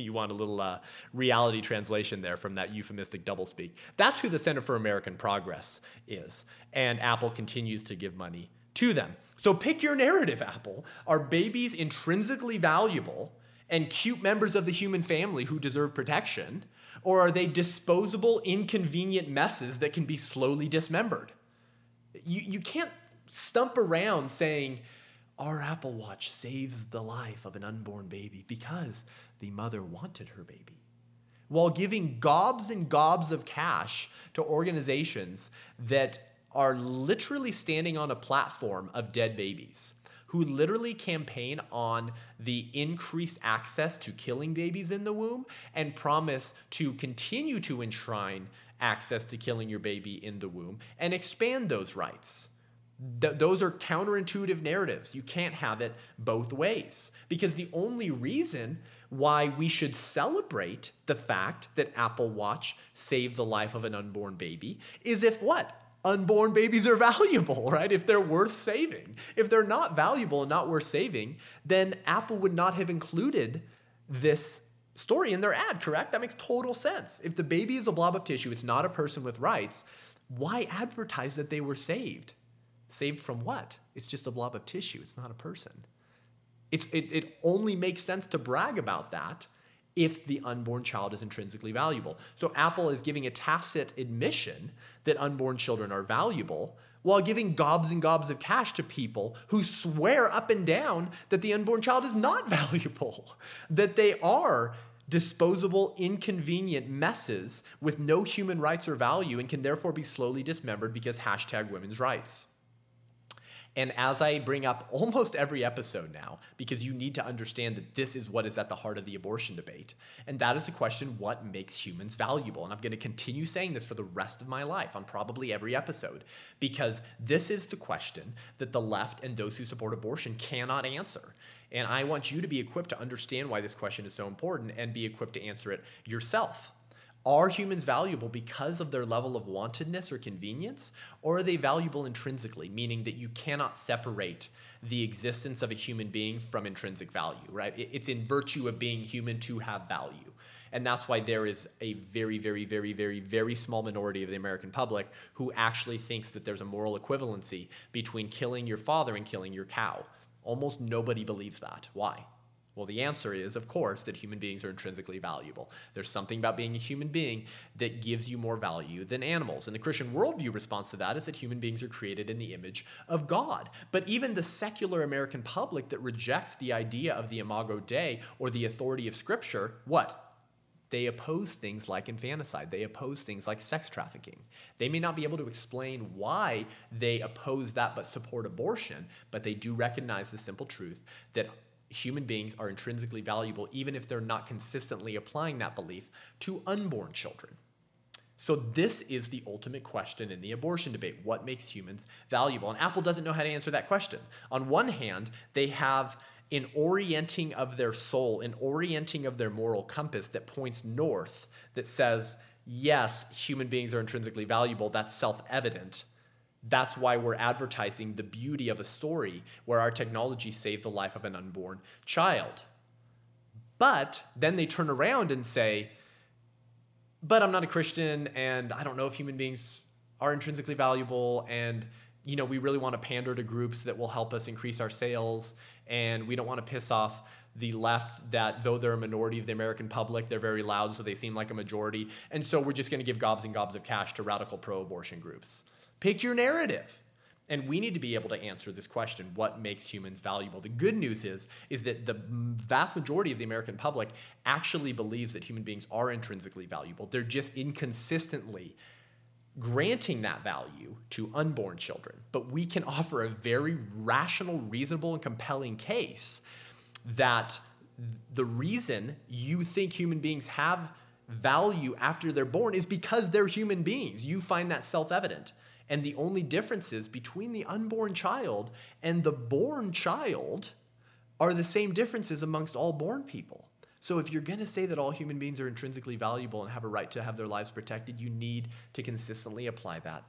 You want a little uh, reality translation there from that euphemistic doublespeak. That's who the Center for American Progress is. And Apple continues to give money to them. So pick your narrative, Apple. Are babies intrinsically valuable and cute members of the human family who deserve protection? Or are they disposable, inconvenient messes that can be slowly dismembered? You, you can't stump around saying, our Apple Watch saves the life of an unborn baby because the mother wanted her baby. While giving gobs and gobs of cash to organizations that are literally standing on a platform of dead babies who literally campaign on the increased access to killing babies in the womb and promise to continue to enshrine access to killing your baby in the womb and expand those rights. Th- those are counterintuitive narratives. You can't have it both ways because the only reason why we should celebrate the fact that Apple Watch saved the life of an unborn baby is if what? unborn babies are valuable, right? If they're worth saving. If they're not valuable and not worth saving, then Apple would not have included this story in their ad, correct? That makes total sense. If the baby is a blob of tissue, it's not a person with rights, why advertise that they were saved? Saved from what? It's just a blob of tissue, it's not a person. It's, it, it only makes sense to brag about that if the unborn child is intrinsically valuable. So Apple is giving a tacit admission that unborn children are valuable while giving gobs and gobs of cash to people who swear up and down that the unborn child is not valuable, that they are disposable, inconvenient messes with no human rights or value and can therefore be slowly dismembered because hashtag women's rights. And as I bring up almost every episode now, because you need to understand that this is what is at the heart of the abortion debate, and that is the question what makes humans valuable? And I'm going to continue saying this for the rest of my life on probably every episode, because this is the question that the left and those who support abortion cannot answer. And I want you to be equipped to understand why this question is so important and be equipped to answer it yourself. Are humans valuable because of their level of wantedness or convenience? Or are they valuable intrinsically, meaning that you cannot separate the existence of a human being from intrinsic value, right? It's in virtue of being human to have value. And that's why there is a very, very, very, very, very small minority of the American public who actually thinks that there's a moral equivalency between killing your father and killing your cow. Almost nobody believes that. Why? Well, the answer is, of course, that human beings are intrinsically valuable. There's something about being a human being that gives you more value than animals. And the Christian worldview response to that is that human beings are created in the image of God. But even the secular American public that rejects the idea of the imago Dei or the authority of Scripture, what? They oppose things like infanticide. They oppose things like sex trafficking. They may not be able to explain why they oppose that but support abortion, but they do recognize the simple truth that human beings are intrinsically valuable, even if they're not consistently applying that belief to unborn children. So, this is the ultimate question in the abortion debate what makes humans valuable? And Apple doesn't know how to answer that question. On one hand, they have an orienting of their soul, an orienting of their moral compass that points north that says, yes, human beings are intrinsically valuable, that's self evident. That's why we're advertising the beauty of a story where our technology saved the life of an unborn child. But then they turn around and say, but I'm not a Christian and I don't know if human beings are intrinsically valuable and you know we really want to pander to groups that will help us increase our sales and we don't want to piss off the left that though they're a minority of the American public, they're very loud so they seem like a majority. And so we're just going to give gobs and gobs of cash to radical pro-abortion groups. Pick your narrative. And we need to be able to answer this question what makes humans valuable? The good news is, is that the vast majority of the American public actually believes that human beings are intrinsically valuable. They're just inconsistently granting that value to unborn children. But we can offer a very rational, reasonable, and compelling case that the reason you think human beings have value after they're born is because they're human beings. You find that self evident. And the only differences between the unborn child and the born child are the same differences amongst all born people. So if you're going to say that all human beings are intrinsically valuable and have a right to have their lives protected, you need to consistently apply that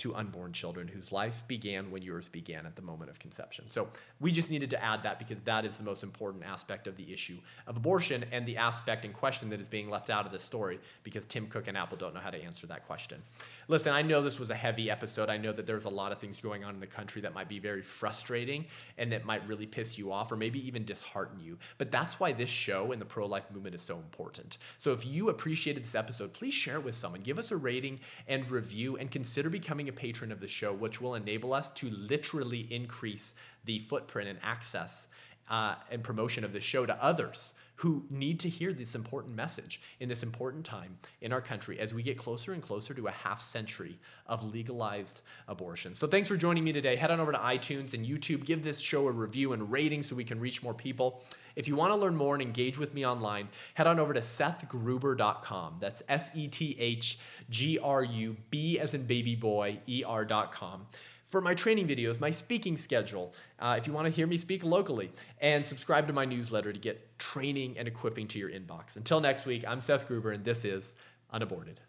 to unborn children whose life began when yours began at the moment of conception. So we just needed to add that because that is the most important aspect of the issue of abortion and the aspect in question that is being left out of this story because Tim Cook and Apple don't know how to answer that question. Listen, I know this was a heavy episode. I know that there's a lot of things going on in the country that might be very frustrating and that might really piss you off or maybe even dishearten you. But that's why this show and the pro life movement is so important. So if you appreciated this episode, please share it with someone. Give us a rating and review and consider becoming a patron of the show, which will enable us to literally increase the footprint and access uh, and promotion of the show to others who need to hear this important message in this important time in our country as we get closer and closer to a half century of legalized abortion. So thanks for joining me today. Head on over to iTunes and YouTube, give this show a review and rating so we can reach more people. If you want to learn more and engage with me online, head on over to sethgruber.com. That's S E T H G R U B as in baby boy, E R.com for my training videos, my speaking schedule, uh, if you want to hear me speak locally, and subscribe to my newsletter to get training and equipping to your inbox. Until next week, I'm Seth Gruber, and this is Unaborted.